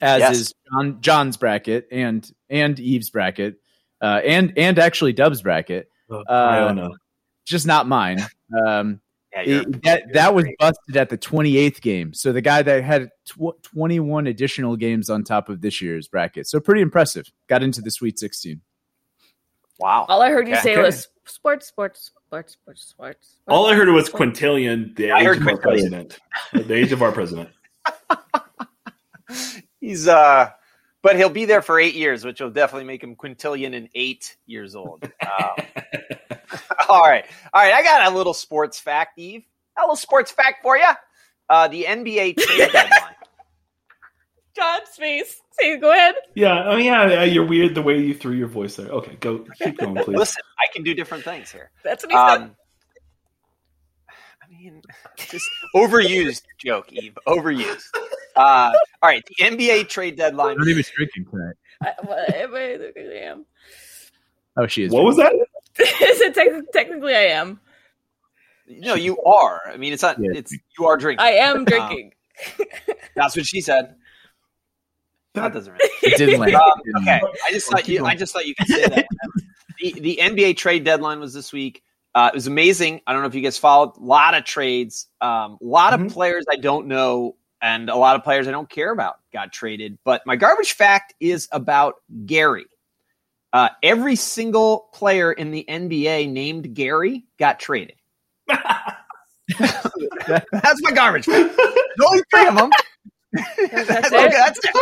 D: as
A: Yes.
D: is John, John's bracket and and Eve's bracket, uh, and and actually Dub's bracket.
B: I don't know.
D: Just not mine. Um,
A: Yeah,
D: it- that that was busted at the 28th game. So the guy that had tw- 21 additional games on top of this year's bracket. So pretty impressive. Got into the Sweet 16.
A: wow.
C: All I heard you
A: Okay.
C: say
B: Okay.
C: was sports, sports, sports, sports, sports.
B: All I heard was quintillion, the
A: I
B: age
A: heard
B: of our president. The age of our president.
A: He's uh, but he'll be there for eight years, which will definitely make him quintillion and eight years old. Um, all right, all right. I got a little sports fact, Eve. A little sports fact for you. Uh, the NBA trade deadline.
C: John's face. Say, go ahead.
B: Yeah, oh yeah, yeah, you're weird the way you threw your voice there. Okay, go keep going, please.
A: Listen, I can do different things here.
C: That's what he said.
A: Um, I mean, just overused joke, Eve. Overused. Uh, all right, the NBA trade deadline.
D: Not even drinking tonight.
C: I, well, I, I am.
D: Oh, she is.
B: What was that?
C: Is it tec- technically I am.
A: No, you are. I mean, it's not.
D: Yeah.
A: It's you are drinking.
C: I am drinking.
A: That's what she said. That doesn't really.
D: It didn't land.
A: Um, okay. I just thought you. I just thought you could say that. the, the NBA trade deadline was this week. Uh, it was amazing. I don't know if you guys followed. A lot of trades. Um, a lot
B: Mhm.
A: of players I don't know, and a lot of players I don't care about got traded. But my garbage fact is about Gary. Uh, every single player in the NBA named Gary got traded. That's my garbage fact. There's only three of them.
C: That's
A: Okay,
C: it.
A: that's it.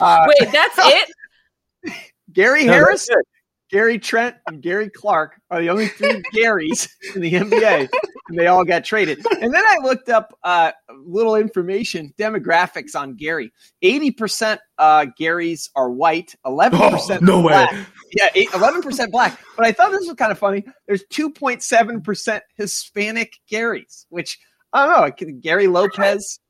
A: Uh,
C: Wait, that's it.
A: Gary
D: No,
A: Harris, Gary Trent, and Gary Clark are the only three Garys in the NBA, and they all got traded. And then I looked up uh, little information, demographics on Gary. Eighty percent uh, Garys are white, eleven
B: Oh,
A: percent
B: no way.
A: Yeah, eleven percent black. But I thought this was kind of funny. There's two point seven percent Hispanic Garys, which I don't know. Gary Lopez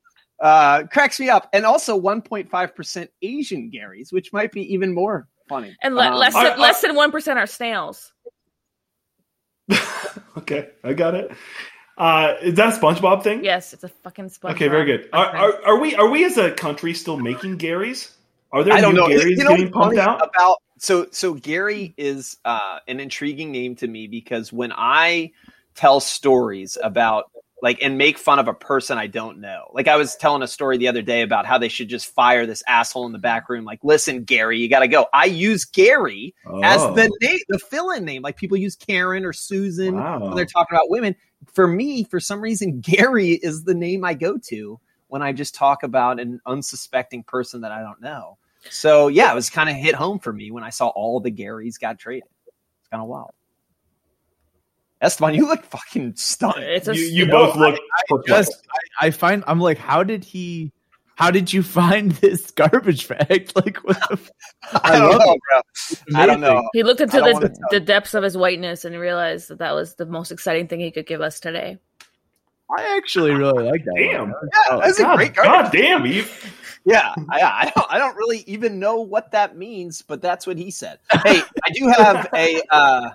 A: uh, cracks me up, and also 1.5 percent Asian Garys, which might be even more funny.
C: And le-
A: Um,
C: less than
B: I-
C: less than one percent are snails.
B: okay, I got it. Uh, is that a SpongeBob thing?
C: Yes, it's a fucking sponge.
B: Okay, very good. Are, are, are we are we as a country still making Garys? Are there
A: I don't
B: new
A: know.
B: Garys
A: You know
B: getting pumped out?
A: about so so Gary is uh, an intriguing name to me because when I tell stories about like and make fun of a person I don't know, like I was telling a story the other day about how they should just fire this asshole in the back room. Like, listen, Gary, you got to go. I use Gary as
B: Oh,
A: the name, the fill-in name. Like people use Karen or Susan
B: wow.
A: when they're talking about women. For me, for some reason, Gary is the name I go to when I just talk about an unsuspecting person that I don't know. So yeah, it was kind of hit home for me when I saw all the Garys got traded. It's kind of wild. Esteban, you look fucking stunned.
C: It's a
B: You, you
D: No,
B: both look
D: I
B: perplexed.
D: just I, I find I'm like, how did he? How did you find this garbage bag? Like, what the f-
A: I don't
D: love
A: know, bro. I don't know.
C: He looked into
A: I don't wanna
C: the, the depths of his whiteness and realized that that was the most exciting thing he could give us today.
D: I actually really like that.
B: Damn.
D: one.
A: Yeah, that's a
B: God,
A: great garbage.
B: God damn, Eve.
A: Yeah, I, I don't. I don't really even know what that means, but that's what he said. Hey, I do have a uh,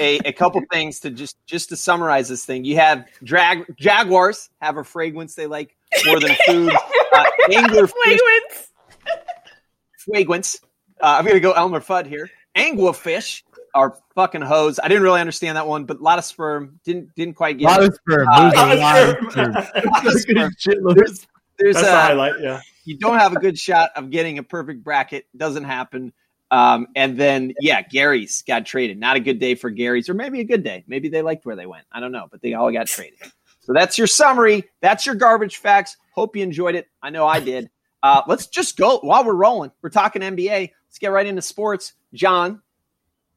A: a a couple things to just just to summarize this thing. You have drag Jaguars have a fragrance they like more than food. Uh, angler fish
C: Penguins!
A: fragrance. Uh, I'm gonna go Elmer Fudd here. Anglerfish are fucking hoes. I didn't really understand that one, but a lot of sperm. Didn't didn't quite
D: A
A: get
D: lot
A: it.
D: of sperm.
A: Uh,
D: There's a lot of sperm.
A: lot of sperm.
D: Shitloads.
A: There's
B: That's
A: a,
B: the highlight, yeah.
A: you don't have a good shot of getting a perfect bracket. Doesn't happen. Um, and then yeah, Gary's got traded. Not a good day for Gary's, or maybe a good day. Maybe they liked where they went. I don't know, but they all got traded. So that's your summary. That's your garbage facts. Hope you enjoyed it. I know I did. Uh, let's just go while we're rolling. We're talking NBA. Let's get right into sports. John,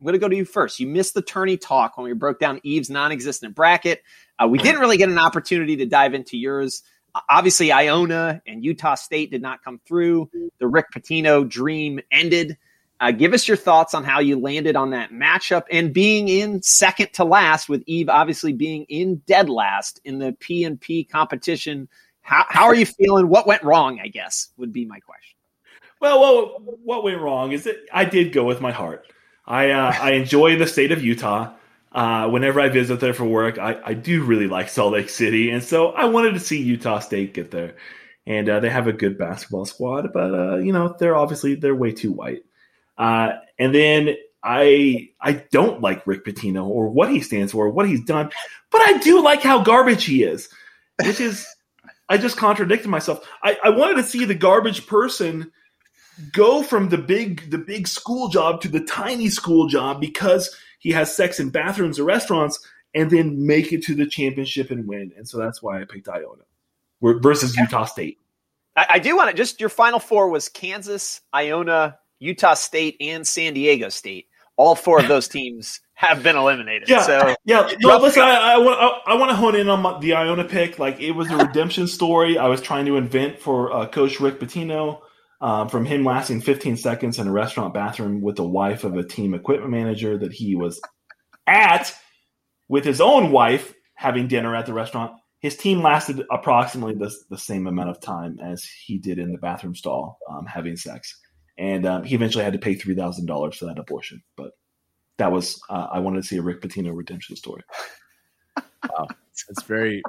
A: I'm going to go to you first. You missed the tourney talk when we broke down Eve's non-existent bracket. Uh, we didn't really get an opportunity to dive into yours. Obviously, Iona and Utah State did not come through. The Rick Pitino dream ended. Uh, give us your thoughts on how you landed on that matchup and being in second to last, with Eve obviously being in dead last in the P and P competition. How, how are you feeling? What went wrong? I guess would be my question.
B: Well, what, what went wrong is that I did go with my heart. I uh, I enjoy the state of Utah. Uh, whenever I visit there for work, I, I do really like Salt Lake City, and so I wanted to see Utah State get there. And uh, they have a good basketball squad, but uh, you know they're obviously they're way too white. Uh, and then I I don't like Rick Pitino or what he stands for, or what he's done, but I do like how garbage he is, which is I just contradicted myself. I, I wanted to see the garbage person go from the big the big school job to the tiny school job because he has sex in bathrooms or restaurants and then make it to the championship and win. And so that's why I picked Iona versus Utah State.
A: I, I do want to just your final four was Kansas, Iona, Utah State, and San Diego State. All four of those teams have been eliminated.
B: Yeah,
A: So
B: yeah. No, listen, I, I want I, I want to hone in on my, the Iona pick. Like it was a redemption story I was trying to invent for uh, Coach Rick Pitino. Um, from him lasting 15 seconds in a restaurant bathroom with the wife of a team equipment manager that he was at, with his own wife having dinner at the restaurant. His team lasted approximately the, the same amount of time as he did in the bathroom stall um, having sex, and um, he eventually had to pay three thousand dollars for that abortion. But that was uh, I wanted to see a Rick Pitino redemption story.
D: It's very,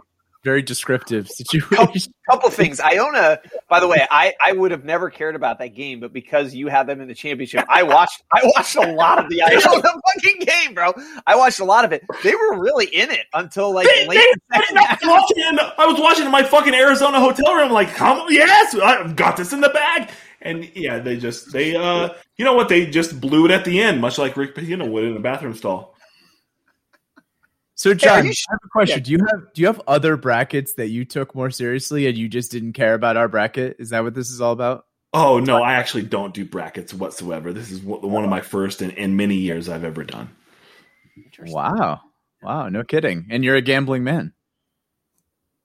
D: very descriptive situation.
A: couple things. Iona, by the way, I, I would have never cared about that game, but because you had them in the championship, I watched I watched a lot of the Iona fucking game, bro. I watched a lot of it. They were really in it until like
B: They-
A: late.
B: they-
A: the
B: I was watching I was watching in my fucking Arizona hotel room, like, come, yes, I've got this in the bag. And yeah, they just they uh, you know what? They just blew it at the end, much like Rick Pitino would in a bathroom stall.
D: So, John,
A: you
D: I have a question.
A: yeah.
D: Do you have do you have other brackets that you took more seriously and you just didn't care about our bracket? Is that what this is all about?
B: Oh no, I actually don't do brackets whatsoever. This is one one of my first in, in many years I've ever done.
D: Wow, wow, no kidding. And you're a gambling man.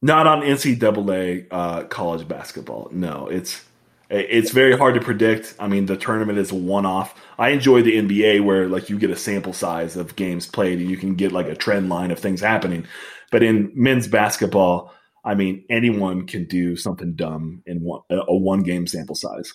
B: Not on NCAA uh, college basketball. No, it's it's very hard to predict. I mean, the tournament is one off. I enjoy the NBA where like you get a sample size of games played and you can get like a trend line of things happening. But in men's basketball, I mean, anyone can do something dumb in one, a one game sample size.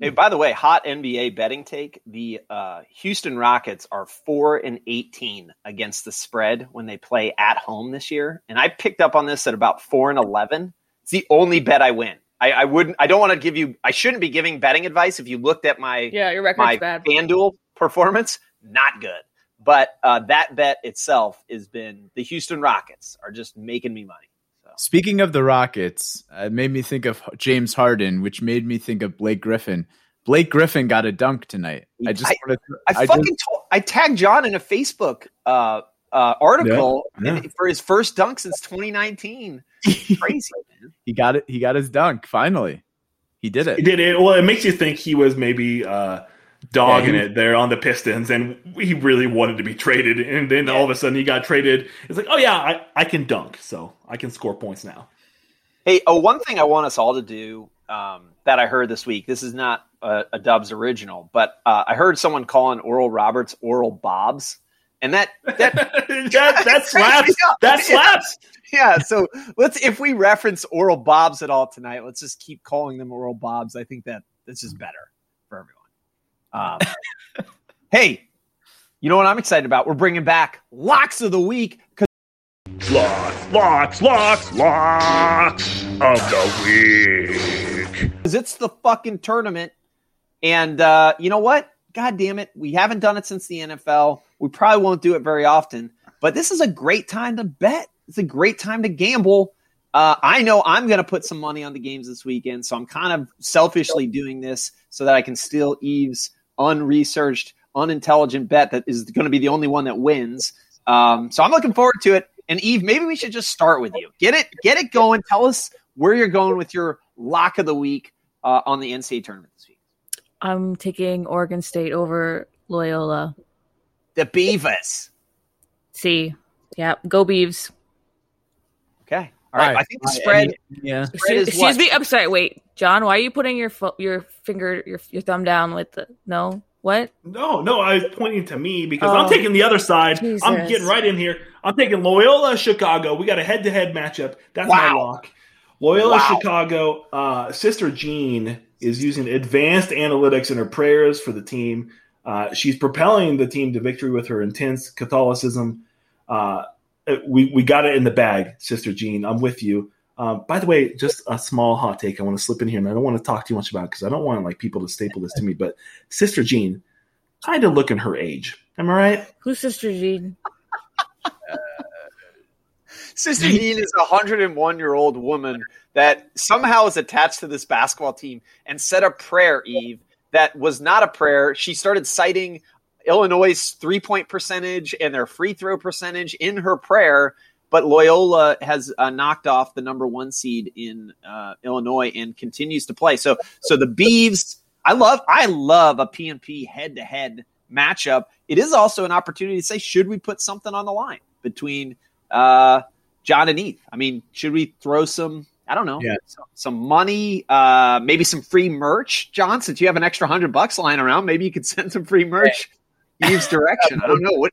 A: Hey, by the way, hot NBA betting take: the uh, Houston Rockets are four and eighteen against the spread when they play at home this year, and I picked up on this at about four and eleven. It's the only bet I win. I, I wouldn't. I don't want to give you. I shouldn't be giving betting advice. If you looked at my
C: Yeah, your record's
A: my
C: bad.
A: FanDuel performance, not good. But uh, that bet itself has been the Houston Rockets are just making me money. So
D: Speaking of the Rockets, uh, it made me think of James Harden, which made me think of Blake Griffin. Blake Griffin got a dunk tonight. I just
A: I-
D: wanted to,
A: I,
D: I
A: fucking
D: just-
A: told, I tagged John in a Facebook uh, uh, article
B: Yeah,
A: and- for his first dunk since 2019. Crazy, man.
D: he got it. He got his dunk finally. He did
B: It
D: it.
B: did it. Well, it makes you think he was maybe uh, dogging
D: Yeah, he-
B: it there on the Pistons, and he really wanted to be traded. And then all of a sudden, he got traded. It's like, oh yeah, I, I can dunk, so I can score points now.
A: Hey, oh, one thing I want us all to do um, that I heard this week. This is not a, a Dubs original, but uh, I heard someone calling Oral Roberts Oral Bobs, and that that
B: that, that slaps. That slaps.
A: yeah. So let's if we reference Oral Bobs at all tonight, let's just keep calling them Oral Bobs. I think that that's just better for everyone. Um, hey, you know what I'm excited about? We're bringing back locks of the week because
B: Locks, locks, locks, locks of the week.
A: Because it's the fucking tournament. And uh, you know what? God damn it. We haven't done it since the NFL. We probably won't do it very often, but this is a great time to bet. It's a great time to gamble. Uh, I know I'm going to put some money on the games this weekend, so I'm kind of selfishly doing this so that I can steal Eve's unresearched, unintelligent bet that is going to be the only one that wins. Um, so I'm looking forward to it. And Eve, maybe we should just start with you. Get it, get it going. Tell us where you're going with your lock of the week uh, on the NCAA tournament.
C: I'm taking Oregon State over Loyola.
A: The Beavers.
C: See, yeah, go Beavs.
A: Okay. All right.
D: Why?
A: I think the spread.
D: Any- yeah.
A: spread
C: Excuse,
A: is
C: excuse me. I'm sorry. Wait, John, why are you putting your fo- your finger your your thumb down with the no? What?
B: No, no, I was pointing to me because
C: Oh.
B: I'm taking the other side. I'm getting right in here. I'm taking Loyola Chicago. We got a head to head matchup. That's my lock. Loyola
A: Wow.
B: Chicago. Uh, Sister Jean is using advanced analytics in her prayers for the team. Uh, she's propelling the team to victory with her intense Catholicism. Uh, we we got it in the bag, Sister Jean. I'm with you. Um, by the way, just a small hot take I want to slip in here, and I don't want to talk too much about because I don't want like people to staple this to me. But Sister Jean, kind of looking her age. Am I right?
C: Who's Sister Jean?
A: Sister Jean is a 101 year old woman that somehow is attached to this basketball team and said a prayer, Eve, that was not a prayer. She started citing Illinois' three point percentage and their free throw percentage in her prayer. But Loyola has uh, knocked off the number one seed in uh, Illinois and continues to play. So, so the Beavs, I love, I love a PNP head to head matchup. It is also an opportunity to say, should we put something on the line between uh, John and Eve? I mean, should we throw some? I don't know,
D: Yeah.
A: some, some money, uh, maybe some free merch, John. Since you have an extra hundred bucks lying around, maybe you could send some free merch Eve's direction. I don't know what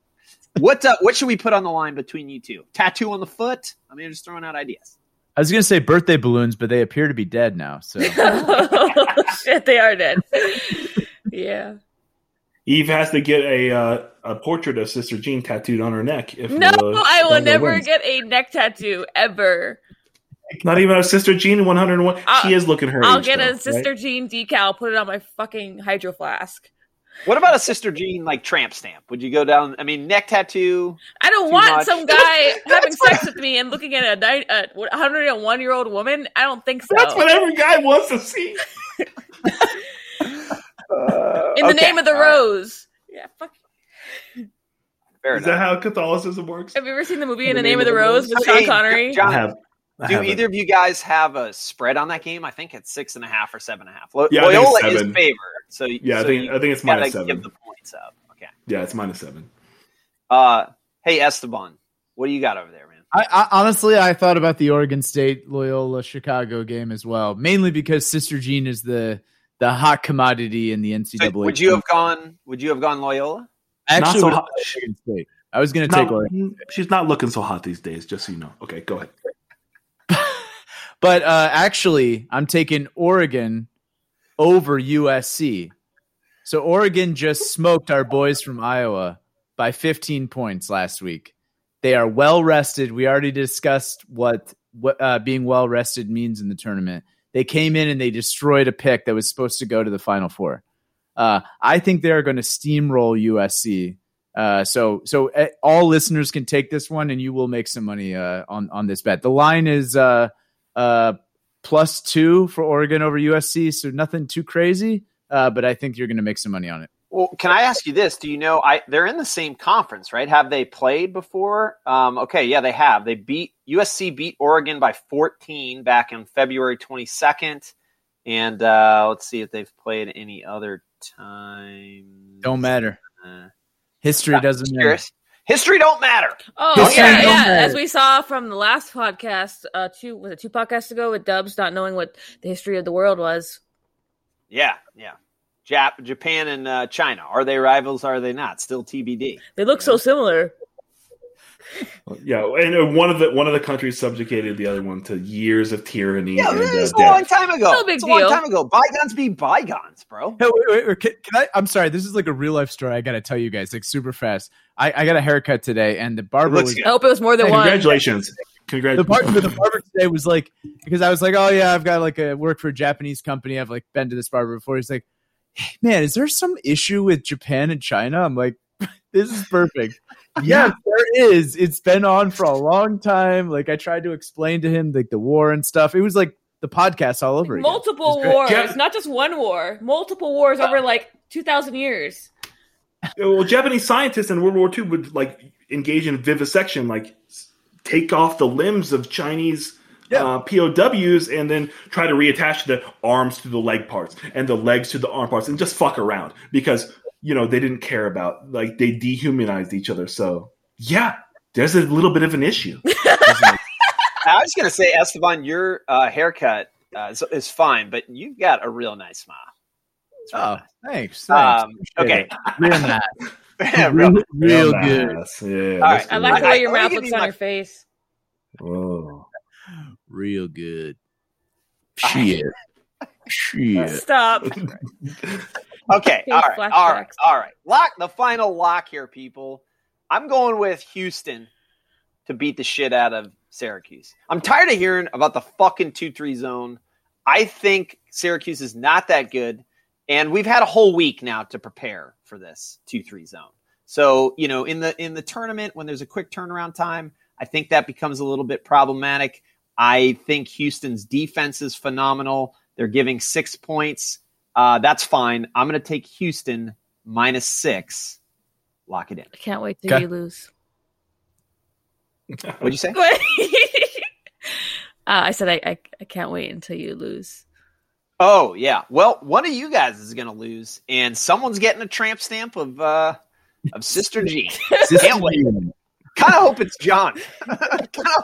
A: what uh, what should we put on the line between you two? Tattoo on the foot? I mean, I'm just throwing out ideas.
D: I was gonna say birthday balloons, but they appear to be dead now. So
C: Shit, they are dead. yeah.
B: Eve has to get a uh, a portrait of Sister Jean tattooed on her neck. If
C: No,
B: uh,
C: I will never
B: wins.
C: get a neck tattoo ever.
B: Not even a Sister Jean 101.
C: I'll-
B: she is looking her.
C: I'll
B: age,
C: get
B: though,
C: a Sister Jean decal, put it on my fucking hydro flask.
A: What about a Sister Jean like tramp stamp? Would you go down? I mean, neck tattoo.
C: I don't want
A: much.
C: some guy having sex with me and looking at a ni- a 101 year old woman. I don't think so.
B: That's what every guy wants to see.
C: Uh, In the name of the rose. Yeah, fuck.
A: Fair
B: Is that how Catholicism works?
C: Have you ever seen the movie In the, Name, of the Rose with Sean Connery?
A: John,
B: I have. I
A: Do
B: haven't.
A: either of you guys have a spread on that game? I think it's six and a half or seven and a half. Lo-
B: Yeah,
A: Loyola is
B: seven.
A: favored, so
B: Yeah, I think
A: you
B: I think it's
A: gotta
B: minus seven.
A: give the points up. Okay.
B: Yeah, it's minus seven.
A: Uh, hey Esteban, what do you got over there, man?
D: I, I honestly I thought about the Oregon State Loyola Chicago game as well, mainly because Sister Jean is the the hot commodity in the NCAA.
A: So would you have gone? Would you have gone Loyola?
D: I
B: Not
D: actually
B: so hot.
D: Oregon State. I was going to take
B: Not-
D: Oregon,
B: she's not looking so hot these days. Just so you know. Okay, go ahead.
D: But uh, actually I'm taking Oregon over USC. So Oregon just smoked our boys from Iowa by 15 points last week. They are well rested. We already discussed what what uh, being well rested means in the tournament. They came in and they destroyed a pick that was supposed to go to the Final Four. Uh, I think they are going to steamroll USC. Uh, so so uh, all listeners can take this one, and you will make some money uh, on on this bet. The line is uh, plus two for Oregon over USC, so nothing too crazy. Uh, but I think you're going to make some money on it.
A: Well, can I ask you this? Do you know I they're in the same conference, right? Have they played before? Um, okay, yeah, they have. They beat USC beat Oregon by 14 back in February 22nd. And uh, let's see if they've played any other time.
D: Don't matter.
A: Uh,
D: History doesn't matter.
A: Curious. History don't matter.
C: Oh
D: History
C: yeah, yeah.
D: matter.
C: As we saw from the last podcast, uh, two was it two podcasts ago with Dubs not knowing what the history of the world was.
A: Yeah, yeah. Jap- Japan and uh, China are they rivals? Are they not? Still TBD.
C: They look so similar.
B: Yeah, and uh, one of the one of the countries subjugated the other one to years of tyranny
A: Yeah,
B: and
A: it
B: uh,
A: was a long time ago.
C: No big
A: it's a long time ago. Bygones be bygones, bro.
D: Hey, wait, wait, wait, Can, can I? I'm sorry. This is like a real life story. I got to tell you guys, like super fast. I, I got a haircut today, and the barber
A: looks
D: was.
C: I hope it was more than one.
B: Congratulations, Congratulations.
D: the
B: congratulations.
D: barber. The barber today was like because I was like, oh yeah, I've got like a work for a Japanese company. I've like been to this barber before. He's like, man, is there some issue with Japan and China? I'm like, this is perfect. Yes, there is. It's been on for a long time. Like I tried to explain to him like the war and stuff. It was like the podcast all over.
C: Multiple
D: It was great.
C: wars,
B: Yeah.
C: not just one war. Multiple wars over like two thousand years.
B: well, Japanese scientists in World War II would like engage in vivisection, like take off the limbs of Chinese
D: Yeah.
B: uh, POWs and then try to reattach the arms to the leg parts and the legs to the arm parts and just fuck around because you know they didn't care about like they dehumanized each other. So yeah, there's a little bit of an issue.
A: I was going to say, Esteban, your uh, haircut uh, is, is fine, but you've got a real nice smile. Real
D: Oh,
A: nice.
D: thanks. thanks.
A: Um, okay.
D: real nice.
A: Yeah, real-
D: real, real
B: Real
D: good.
B: nice. Yeah,
A: All
B: that's
A: right.
C: I like the way your
A: let
C: mouth
A: give
C: looks on
A: my-
C: your face.
B: Whoa.
D: Real good. Shit. Shit.
C: Stop.
A: Okay. All right. All right. All right. Lock the final lock here, people. I'm going with Houston to beat the shit out of Syracuse. I'm tired of hearing about the fucking 2 3 zone. I think Syracuse is not that good. And we've had a whole week now to prepare for this 2 3 zone. So, you know, in the in the tournament, when there's a quick turnaround time, I think that becomes a little bit problematic. I think Houston's defense is phenomenal. They're giving six points. Uh, that's fine. I'm going to take Houston minus six. Lock it in.
C: I can't wait till
D: Okay.
C: you lose.
A: What'd you say?
C: uh, I said I, I I can't wait until you lose.
A: Oh yeah. Well, one of you guys is going to lose, and someone's getting a tramp stamp of uh, of Sister Jean. Can't wait. Kind of hope it's John. kind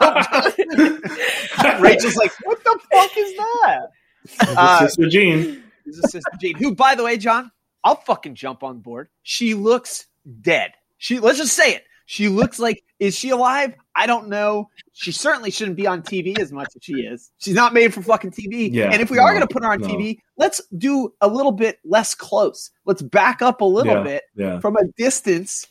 A: of hope John. Rachel's like, what the fuck is that? Uh,
B: Sister Jean.
A: This is Sister Jean, who, by the way, John, I'll fucking jump on board. She looks dead. She let's just say it. She looks like is she alive? I don't know. She certainly shouldn't be on TV as much as she is. She's not made for fucking TV.
B: Yeah,
A: and if we are going to put her on
B: no.
A: TV, let's do a little bit less close. Let's back up a little
B: Yeah,
A: bit
B: Yeah.
A: from a distance.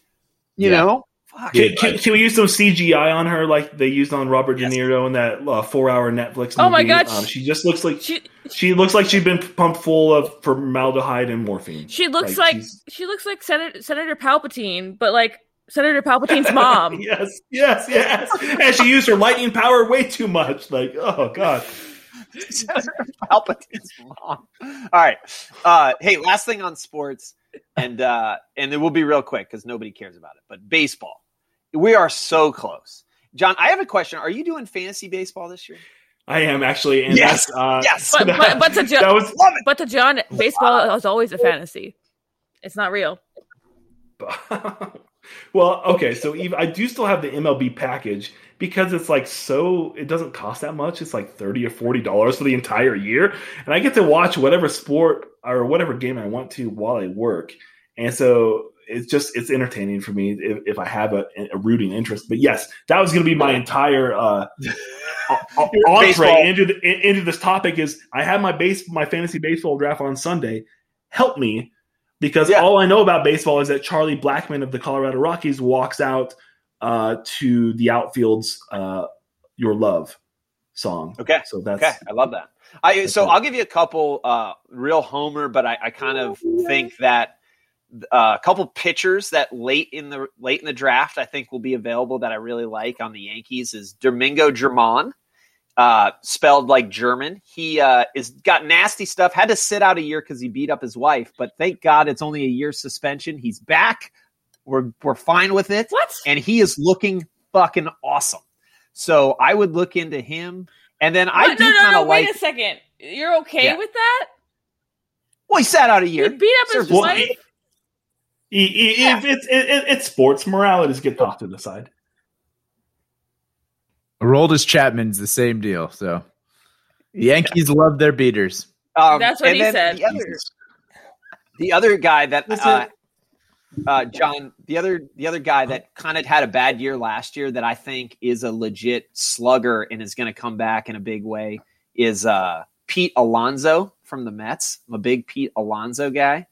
A: You know, fuck.
B: Can, can, can we use some CGI on her like they used on Robert
A: Yes.
B: De Niro in that uh, four-hour Netflix movie?
C: Oh my God,
B: Um, she just looks like
C: She
B: she looks like she's been pumped full of formaldehyde and morphine.
C: she looks
B: Like,
C: like, she looks like Senator Senator Palpatine, but like Senator Palpatine's mom.
B: yes, yes, yes. and she used her lightning power way too much. Like, oh god.
A: Palpatine's mom. All right. Uh, hey, last thing on sports, and uh, and it will be real quick because nobody cares about it. But baseball, we are so close. John, I have a question. Are you doing fantasy baseball this year?
B: I am actually, and
A: Yes,
B: that's uh,
A: yes.
C: But but, but to
B: that
C: jo-
B: was
C: but to John, baseball is always a fantasy. It's not real.
B: well, okay. So even, I do still have the MLB package because it's like so. It doesn't cost that much. It's like thirty or forty dollars for the entire year, and I get to watch whatever sport or whatever game I want to while I work. And so it's just it's entertaining for me if, if I have a, a rooting interest. But yes, that was going to be my entire uh, entree into the, into this topic. Is I have my base my fantasy baseball draft on Sunday. Help me because
A: Yeah.
B: all I know about baseball is that Charlie Blackmon of the Colorado Rockies walks out uh, to the outfield's uh, "Your Love" song.
A: Okay.
B: so that's
A: Okay, I love that. I so. I'll give you a couple uh, real homer, but I, I kind of think that a couple pitchers that late in the late in the draft I think will be available that I really like on the Yankees is Domingo German. uh, spelled like German. He uh, is got nasty stuff. Had to sit out a year because he beat up his wife, but thank God it's only a year suspension. He's back. We're we're fine with it.
C: What?
A: And he is looking fucking awesome. So I would look into him, and then I
C: What?
A: do
C: no, no, no.
A: like.
C: Wait a second. You're okay
A: Yeah.
C: with that?
A: Well, he sat out a
C: He
A: year.
C: beat up his wife.
A: Yeah.
B: if it's it, it- it's sports, moralities get tossed to the side.
D: Aroldis Chapman's the same deal. So the Yankees love their beaters.
A: Um,
C: That's what he said.
A: The other, the other guy that uh, uh, John, the other the other guy that kind of had a bad year last year that I think is a legit slugger and is going to come back in a big way is uh, Pete Alonso from the Mets. I'm a big Pete Alonso guy.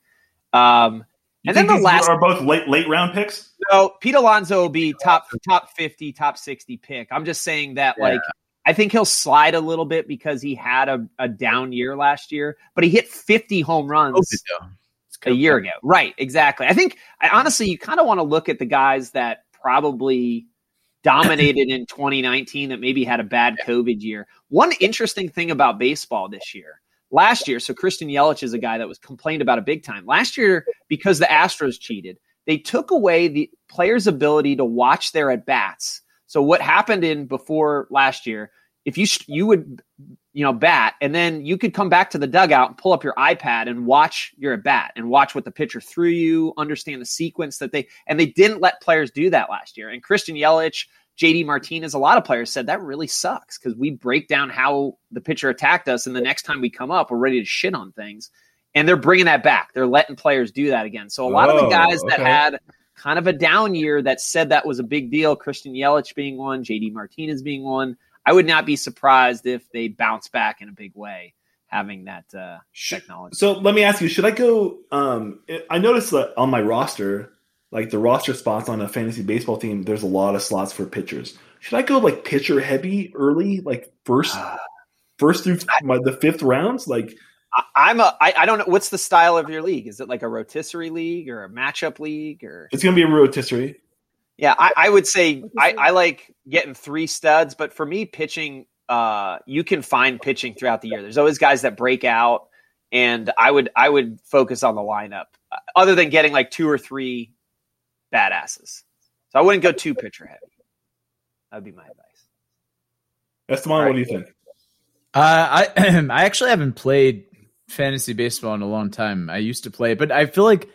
A: Um,
B: You
A: And then the last-
B: are both late late round picks.
A: no, Pete Alonso will be top top fifty, top sixty pick. I'm just saying that
D: Yeah.
A: like I think he'll slide a little bit because he had a, a down year last year, but he hit 50 home runs
D: COVID, though. It's
A: a year ago. Right, exactly. I think I honestly you kind of want to look at the guys that probably dominated in 2019 that maybe had a bad COVID year. One interesting thing about baseball this year. Last year, so Christian Yelich is a guy that was complained about a big time. Last year, because the Astros cheated, they took away the player's ability to watch their at bats. So what happened in before last year? If you you would you know bat and then you could come back to the dugout and pull up your iPad and watch your at bat and watch what the pitcher threw you, understand the sequence that they and they didn't let players do that last year. And Christian Yelich, JD Martinez, a lot of players said that really sucks because we break down how the pitcher attacked us, and the next time we come up, we're ready to shit on things. And they're bringing that back. They're letting players do that again. So a lot of the
B: Oh,
A: guys that had kind of a down year that said that was a big deal, Christian Yelich being one, JD Martinez being one. I would not be surprised if they bounce back in a big way having that uh, technology.
B: So let me ask you: Should I go? Um, I noticed that on my roster, like the roster spots on a fantasy baseball team, there's a lot of slots for pitchers. Should I go like pitcher heavy early, like first, first through my, the fifth rounds? Like,
A: I, I'm a. I, I don't know what's the style of your league. Is it like a rotisserie league or a matchup league or?
B: it's going to be a rotisserie.
A: Yeah, I, I would say I, I like getting three studs, but for me, pitching, uh, you can find pitching throughout the year. There's always guys that break out, and I would I would focus on the lineup, uh, other than getting like two or three badasses. So I wouldn't go too pitcher heavy. That'd be my advice.
B: Esteban, what do you think?
D: Uh, I I actually haven't played fantasy baseball in a long time. I used to play, but I feel like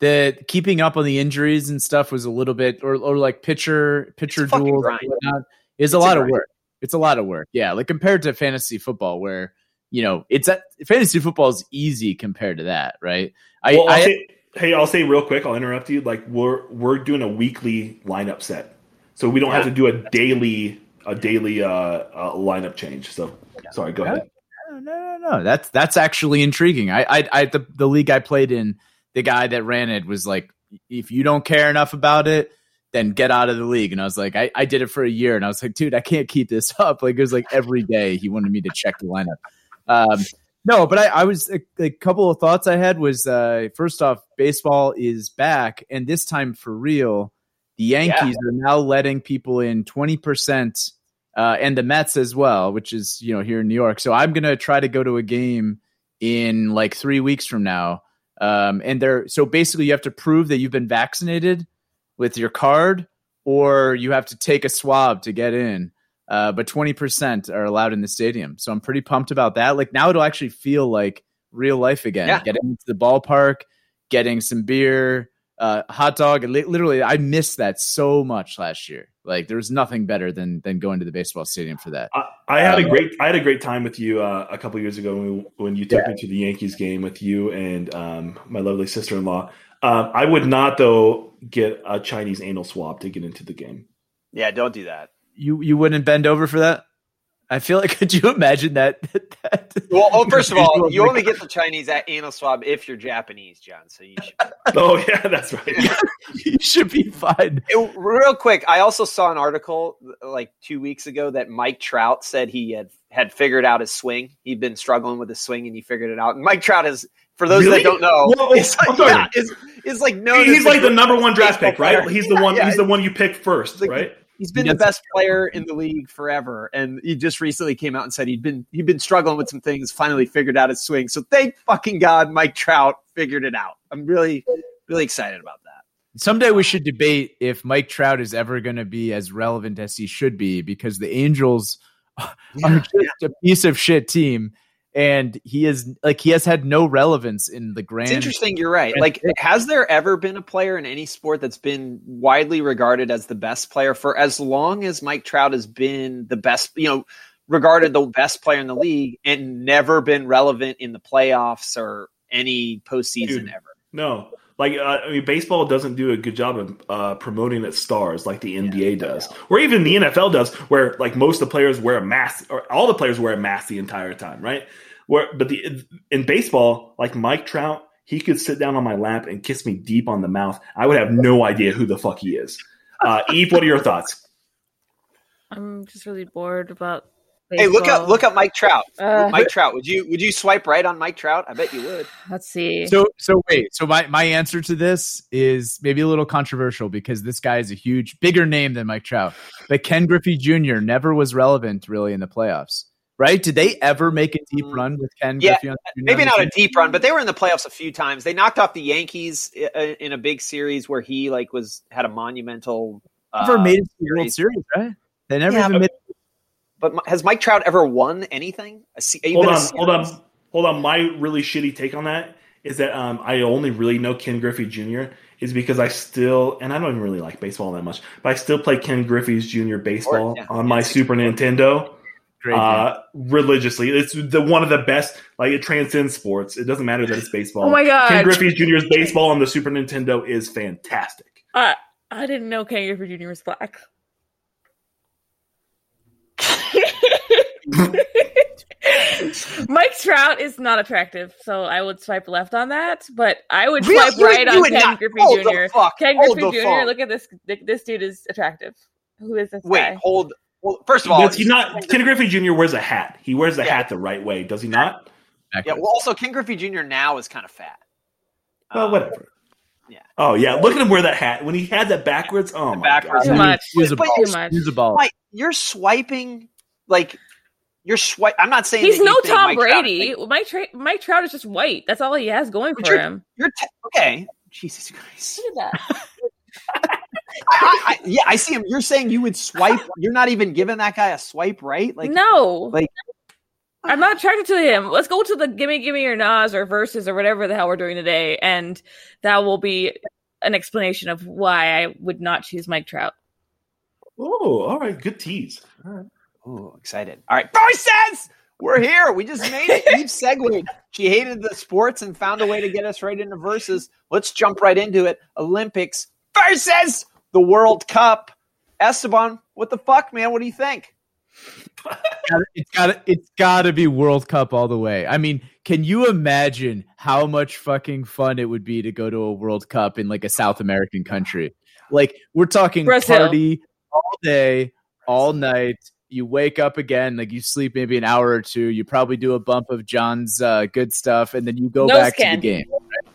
D: the keeping up on the injuries and stuff was a little bit, or or like pitcher pitcher
A: It's
D: duels and whatnot, is a
A: It's a
D: lot of work. It's a lot of work. Yeah, like compared to fantasy football, where you know it's at, fantasy football is easy compared to that, right? I,
B: well, I'll
D: I
B: say, hey, I'll say real quick. I'll interrupt you. Like we're we're doing a weekly lineup set, so we don't have to do a daily a daily uh, uh lineup change. So sorry, go ahead.
D: no, no, no, no. That's that's actually intriguing. I, I, I the, the league I played in, the guy that ran it was like, if you don't care enough about it, then get out of the league. And I was like, I, I did it for a year, and I was like, dude, I can't keep this up. Like it was like every day he wanted me to check the lineup. Um, no, but I, I was a, a couple of thoughts I had was uh, first off, baseball is back, and this time for real. The Yankees are now letting people in twenty percent uh, and the Mets as well, which is you know here in New York. So I'm gonna try to go to a game in like three weeks from now. Um, and they're so basically you have to prove that you've been vaccinated with your card, or you have to take a swab to get in. Uh, but 20% are allowed in the stadium. So I'm pretty pumped about that. Like now it'll actually feel like real life again.
A: Yeah.
D: Getting into the ballpark, getting some beer, uh, hot dog. Literally, I missed that so much last year. Like there was nothing better than than going to the baseball stadium for that.
B: I, I had a
D: Um,
B: great I had a great time with you uh, a couple years ago when, we, when you took me to the Yankees game with you and um, my lovely sister in law. Um, I would not though get a Chinese anal swab to get into the game.
A: Yeah, don't do that.
D: You you wouldn't bend over for that? I feel like could you imagine that? that
A: Well, oh, first of all, you only get the Chinese a- anal swab if you're Japanese, John. So you should.
B: Oh yeah, that's right.
D: you should be fine.
A: It- real quick, I also saw an article like two weeks ago that Mike Trout said he had had figured out his swing. He'd been struggling with his swing, and he figured it out. And Mike Trout is, for those
B: Really?
A: that don't know,
B: Whoa,
A: is like, yeah, is, is like no,
B: he's like the number one draft pick, right?
A: Baseball
B: He's the one.
A: Yeah,
B: he's the one you pick first,
A: Like-
B: right?
A: He's been
D: He
A: the best player in the league forever, and he just recently came out and said he'd been he'd been struggling with some things. Finally, figured out his swing. So thank fucking god, Mike Trout figured it out. I'm really really excited about that.
D: Someday we should debate if Mike Trout is ever going to be as relevant as he should be because the Angels are just a piece of shit team, and he is like he has had no relevance in the grand.
A: It's interesting. You're right. Like,
D: pick.
A: has there ever been a player in any sport that's been widely regarded as the best player for as long as Mike Trout has been the best? You know, regarded the best player in the league and never been relevant in the playoffs or any postseason
B: Dude.
A: ever.
B: No, like uh, I mean, baseball doesn't do a good job of uh, promoting its stars like the NBA does, or even the NFL does, where like most of the players wear a mask, or all the players wear a mask the entire time, right? Where, but the in baseball, like Mike Trout, he could sit down on my lap and kiss me deep on the mouth. I would have no idea who the fuck he is. Uh, Eve, what are your thoughts?
C: I'm just really bored about.
A: Hey, look up look up Mike Trout.
C: Uh,
A: Mike Trout. Would you would you swipe right on Mike Trout? I bet you would.
C: Let's see.
D: So so wait, so my my answer to this is maybe a little controversial because this guy is a huge bigger name than Mike Trout. But Ken Griffey Jr. never was relevant really in the playoffs. Right? Did they ever make a deep
A: Mm.
D: run with Ken
A: Yeah,
D: Griffey on the
A: Maybe not a deep run, but they were in the playoffs a few times. They knocked off the Yankees in a big series where he like was had a monumental. Uh,
D: never made it to the World
A: series.
D: Series, right? They never
A: Yeah,
D: even
A: but-
D: made
A: But has Mike Trout ever won anything? A
B: Hold on, hold on, hold on. My really shitty take on that is that um, I only really know Ken Griffey Jr. is because I still, and I don't even really like baseball that much, but I still play Ken Griffey's Jr. baseball
A: yeah.
B: on my Super Nintendo
D: great.
B: uh, religiously. It's the one of the best. Like it transcends sports. It doesn't matter that it's baseball.
C: Oh my God.
B: Ken Griffey Jr.'s baseball on the Super Nintendo is fantastic.
C: Uh, I didn't know Ken Griffey Jr. was black. Mike Trout is not attractive, so I would swipe left on that. But I would
A: Really?
C: swipe right
A: you
C: on Ken
A: not-
C: Griffey
A: hold
C: Jr. Ken
A: hold
C: Griffey Jr.
A: phone.
C: Look at this. This dude is attractive. Who is this
A: Wait,
C: guy?
A: hold. Well, first of all,
B: Does he not? Ken Griffey Jr. wears a hat. He wears the
A: Yeah.
B: hat the right way. Does he not?
A: Yeah. Well, also Ken Griffey Jr. now is kind of fat.
B: Well,
A: Uh,
B: whatever.
A: yeah.
B: Oh yeah, look at him wear that hat. When he had that backwards, oh my
A: Backwards.
B: god.
C: Too much.
D: He was a ball.
C: Too much.
D: He was a ball.
A: Mike, you're swiping like you're swipe. I'm not saying
C: He's
A: that
C: no
A: think
C: Tom
A: Mike Trout
C: Brady.
A: is-
C: Mike, Tra- Mike Trout is just white. That's all he has going for
A: you're-
C: him.
A: You're te- okay. Jesus Christ.
C: Look at that.
A: I, I, yeah, I see him. You're saying you would swipe. You're not even giving that guy a swipe right. Like
C: no,
A: like-
C: I'm not attracted to him. Let's go to the gimme, gimme or Nas or versus or whatever the hell we're doing today, and that will be an explanation of why I would not choose Mike Trout.
B: Oh, all right, good tease. All right.
A: Oh, excited. All right, voices! We're here. We just made it. Eve segued. She hated the sports and found a way to get us right into versus. Let's jump right into it. Olympics versus the World Cup. Esteban, what the fuck, man? What do you think?
D: it's got it's got to be World Cup all the way. I mean, can you imagine how much fucking fun it would be to go to a World Cup in like a South American country? Like we're talking
C: Brazil.
D: party all day, all night. You wake up again, like you sleep maybe an hour or two. You probably do a bump of John's uh, good stuff, and then you go
C: Nose
D: back to the game. right?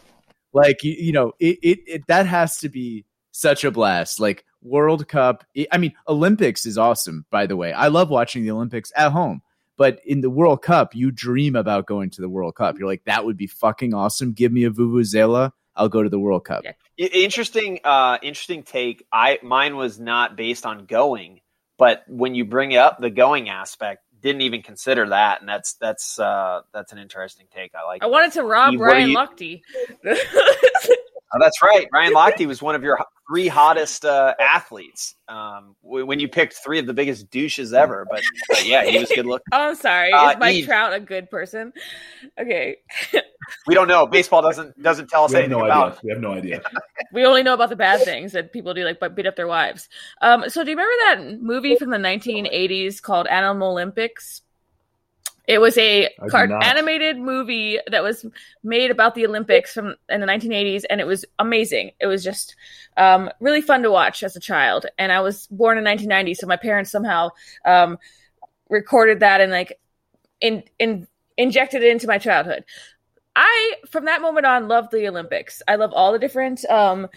D: Like you, you know, it, it, it that has to be such a blast. Like World Cup. I I mean, Olympics is awesome. By the way, I love watching the Olympics at home. But in the World Cup, you dream about going to the World Cup. You're like, that would be fucking awesome. Give me a vuvuzela. I'll go to the World Cup.
C: Yeah.
A: Interesting, uh, interesting take. I mine was not based on going, but when you bring up the going aspect, didn't even consider that, and that's that's uh, that's an interesting take. I like.
C: I wanted to rob Ryan
A: you-
C: Lochte.
A: Oh, that's right. Ryan Lochte was one of your three hottest uh, athletes. Um, when you picked three of the biggest douches ever, but, but yeah, he was good looking.
C: oh, I'm sorry.
A: Uh,
C: Is Mike
A: Eve.
C: Trout a good person? Okay.
A: We don't know. Baseball doesn't doesn't tell us
B: We
A: anything
B: no
A: about.
B: idea. We have no idea.
C: We only know about the bad things that people do, like beat up their wives. Um, so, do you remember that movie from the 1980s called Animal Olympics? It was a
B: do
C: animated movie that was made about the Olympics from in the 1980s, and it was amazing. It was just um, really fun to watch as a child. And I was born in 1990, so my parents somehow um, recorded that and like in, in injected it into my childhood. I, from that moment on, love the Olympics. I love all the different um,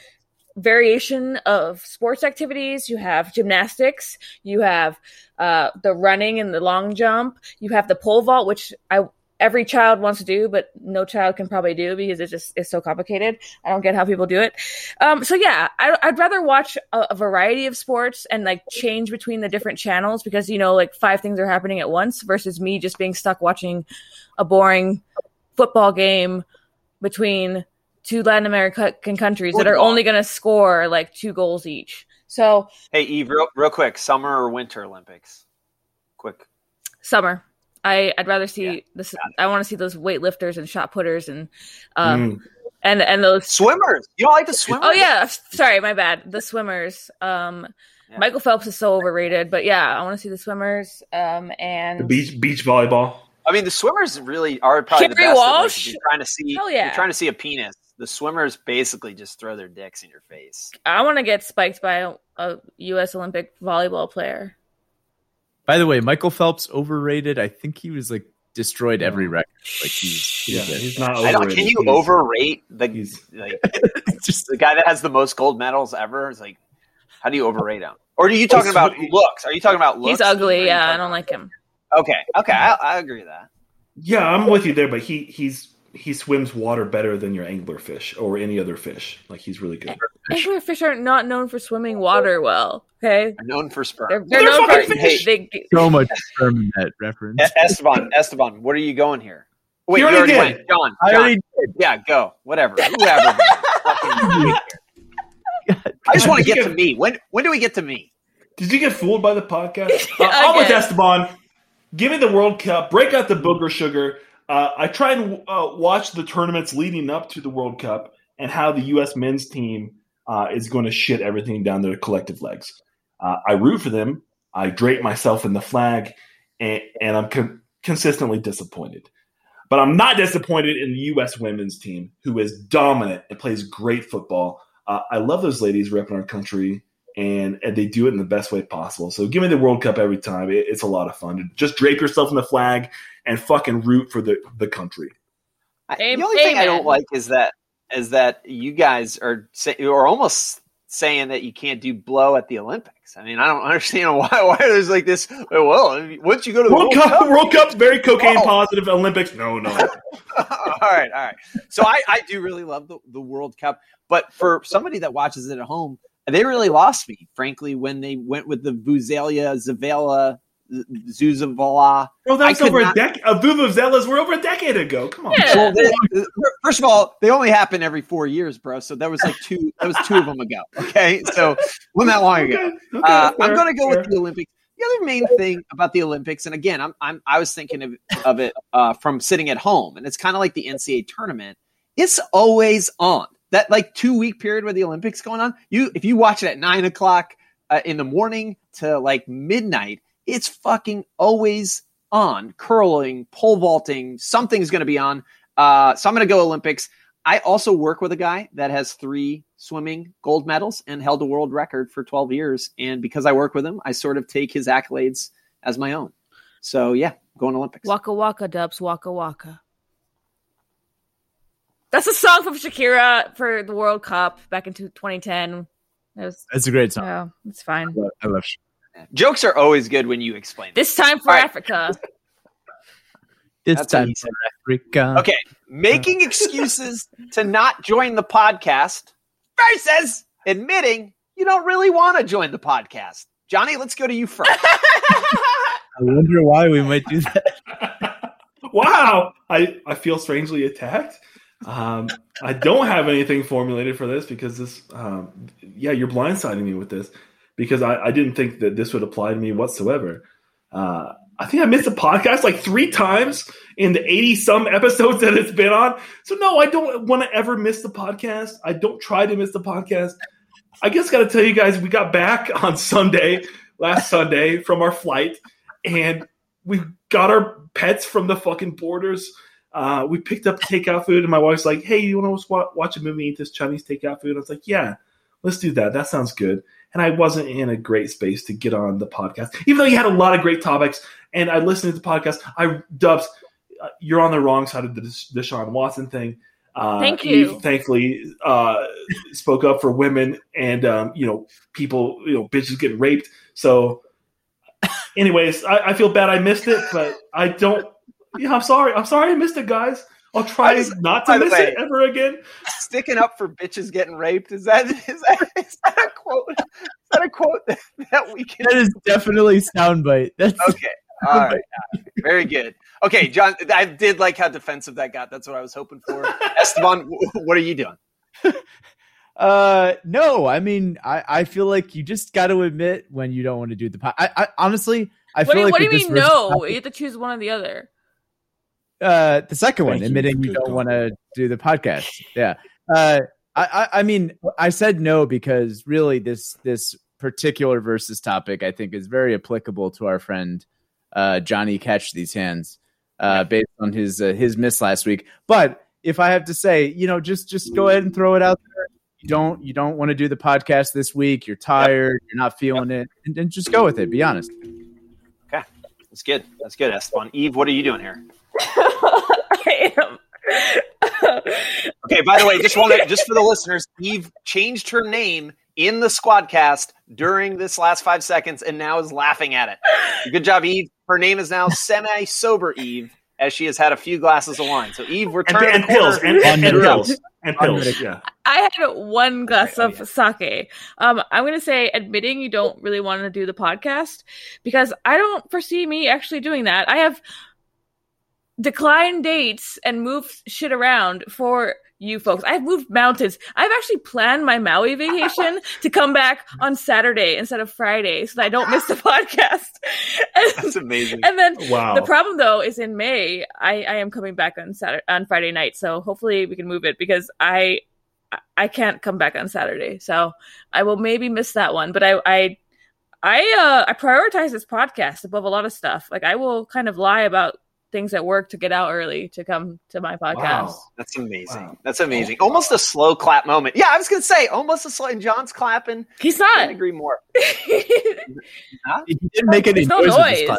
C: variation of sports activities. You have gymnastics, you have uh, the running and the long jump, you have the pole vault, which I every child wants to do, but no child can probably do because it just is so complicated. I don't get how people do it. Um, so yeah, I, would rather watch a, a, variety of sports and like change between the different channels because you know like five things are happening at once versus me just being stuck watching a boring football game between two Latin American countries football. that are only going to score like two goals each. So
A: hey Eve, real, real quick, summer or winter Olympics? Quick.
C: Summer. I I'd rather see yeah, this. I want to see those weightlifters and shot putters and um mm. and and those
A: swimmers. You don't like the swimmers?
C: Oh yeah, sorry, my bad. The swimmers. Um, yeah. Michael Phelps is so overrated, but yeah, I want to see the swimmers. Um, and
B: the beach beach volleyball.
A: I mean, the swimmers really are probably Kerri the best. Walsh. Like, you're trying to see, Hell yeah. you're trying to see a penis. The swimmers basically just throw their dicks in your face.
C: I want to get spiked by a, a U.S. Olympic volleyball player.
D: By the way, Michael Phelps overrated. I think he was like destroyed every record. Like he's,
B: yeah, he's not. Overrated.
A: can you he's, overrate the like just the guy that has the most gold medals ever? Is like, how do you overrate him? Or are you talking about looks? Are you talking about looks?
C: He's ugly. Yeah, I don't like him.
A: Okay, okay, I, I agree with that.
B: Yeah, I'm with you there, but he he's he swims water better than your anglerfish or any other fish. Like he's really good.
C: Anglerfish are not not known for swimming water well. Okay,
A: they're known for sperm.
C: They're, they're, they're known for
D: fish. They, so much sperm in that reference.
A: Esteban, Esteban, what are you going here? Wait, you already, already went. John, I already did. Yeah, go. Whatever. Whoever. I just want to get to me. When when do we get to me?
B: Did you get fooled by the podcast? Uh, I'm with Esteban. Give me the World Cup. Break out the booger sugar. Uh, I try and uh, watch the tournaments leading up to the World Cup and how the U.S. men's team uh, is going to shit everything down their collective legs. Uh, I root for them. I drape myself in the flag, and, and I'm con- consistently disappointed. But I'm not disappointed in the U.S. women's team, who is dominant and plays great football. Uh, I love those ladies repping our country and and they do it in the best way possible. So give me the World Cup every time. It, it's a lot of fun. Just drape yourself in the flag and fucking root for the the country.
A: I, the only thing I don't like is that is that you guys are say, are almost saying that you can't do blow at the Olympics. I mean, I don't understand why why there's like this. Well, once you go to the
B: World, World Cup, Cup, World Cup's very cocaine oh. positive. Olympics, no, no.
A: all right, all right. So I, I do really love the, the World Cup, but for somebody that watches it at home, they really lost me, frankly, when they went with the Vuzelia, Zavala, Zuzavala.
B: Oh, that was over not... a decade. Uh, Vuvuzelas were over a decade ago. Come on. Yeah.
A: Well, they, first of all, they only happen every four years, bro. So that was like two. That was two of them ago. Okay, so wasn't that long ago. Okay. Okay, uh, I'm going to go fair. with the Olympics. The other main thing about the Olympics, and again, I'm, I'm I was thinking of, of it uh, from sitting at home, and it's kind of like the NCAA tournament. It's always on that like two week period where the Olympics going on, you if you watch it at nine o'clock uh, in the morning to like midnight, it's fucking always on. Curling, pole vaulting, something's going to be on. Uh, so I'm going to go Olympics. I also work with a guy that has three swimming gold medals and held a world record for 12 years. And because I work with him, I sort of take his accolades as my own. So yeah, going Olympics.
C: Waka waka dubs, waka waka. That's a song from Shakira for the World Cup back in 2010.
D: It was, It's a great song.
C: Yeah, it's fine.
D: I love.
A: Jokes are always good when you explain.
C: This time for Africa.
D: This That's time for Africa.
A: Okay, making excuses to not join the podcast versus admitting you don't really want to join the podcast. Johnny, let's go to you first.
D: I wonder why we might do that.
B: wow, I I feel strangely attacked. Um, I don't have anything formulated for this because this, um, yeah, you're blindsiding me with this because I, I, didn't think that this would apply to me whatsoever. Uh, I think I missed a podcast like three times in the 80 some episodes that it's been on. So, no, I don't want to ever miss the podcast. I don't try to miss the podcast. I guess got to tell you guys, we got back on Sunday, last Sunday, from our flight, and we got our pets from the fucking borders uh, we picked up takeout food, and my wife's like, "Hey, you want to watch a movie, eat this Chinese takeout food?" I was like, "Yeah, let's do that. That sounds good." And I wasn't in a great space to get on the podcast, even though you had a lot of great topics. And I listened to the podcast. I Dubs, uh, you're on the wrong side of the Deshaun Watson thing. Uh,
C: Thank you.
B: Eve, thankfully, uh, spoke up for women and um, you know people, you know, bitches getting raped. So, anyways, I, I feel bad I missed it, but I don't. Yeah, I'm sorry. I'm sorry I missed it, guys. I'll try
A: I was-
B: not to miss
A: way-
B: it ever again.
A: Sticking up for bitches getting raped is that is that, is that a quote? Is that a quote that, that we can?
D: That is definitely soundbite. That's
A: Okay, all right, very good. Okay, John, I did like how defensive that got. That's what I was hoping for. Esteban, what are you doing?
D: Uh, no, I mean, I, I feel like you just got to admit when you don't want to do the. Po- I, I honestly, I
C: What
D: feel
C: do
D: like
C: what do you mean no? You have to choose one or the other.
D: Uh, the second one,
B: you.
D: admitting you
B: Good
D: don't want to do the podcast. Yeah. Uh, I, I, I mean, I said no because really this this particular versus topic I think is very applicable to our friend uh, Johnny Catch these hands, uh, based on his uh, his miss last week. But if I have to say, you know, just just go ahead and throw it out there. You don't you don't want to do the podcast this week. You're tired. You're not feeling it, and, and just go with it. Be honest.
A: Okay, that's good. That's good, Esteban. Eve, what are you doing here?
C: I am.
A: Okay, by the way, just want to just for the listeners, Eve changed her name in the squadcast during this last five seconds and now is laughing at it. Good job, Eve. Her name is now semi sober Eve, as she has had a few glasses of wine. So Eve, we're
B: And,
A: turning
B: and
A: the corner.
B: pills and, and, and pills and pills. Yeah.
C: I had one glass
A: Oh,
C: of sake. Um, I'm going to say admitting you don't really want to do the podcast because I don't foresee me actually doing that. I have declined dates and move shit around for you folks. I've moved mountains. I've actually planned my Maui vacation to come back on Saturday instead of Friday so that I don't miss the podcast.
A: That's amazing.
C: and then
B: Wow.
C: the problem though is in May, I, I am coming back on Saturday on Friday night, so hopefully we can move it because I I can't come back on Saturday, so I will maybe miss that one. But I I I uh I prioritize this podcast above a lot of stuff. Like I will kind of lie about things at work to get out early to come to my podcast.
B: Wow.
A: That's amazing.
B: Wow.
A: That's amazing. Almost a slow clap moment. Yeah, I was gonna say almost a slow. And John's clapping.
C: He's
A: Couldn't
C: not.
A: agree more.
D: He didn't make any
C: no
D: noise. with this
C: noise.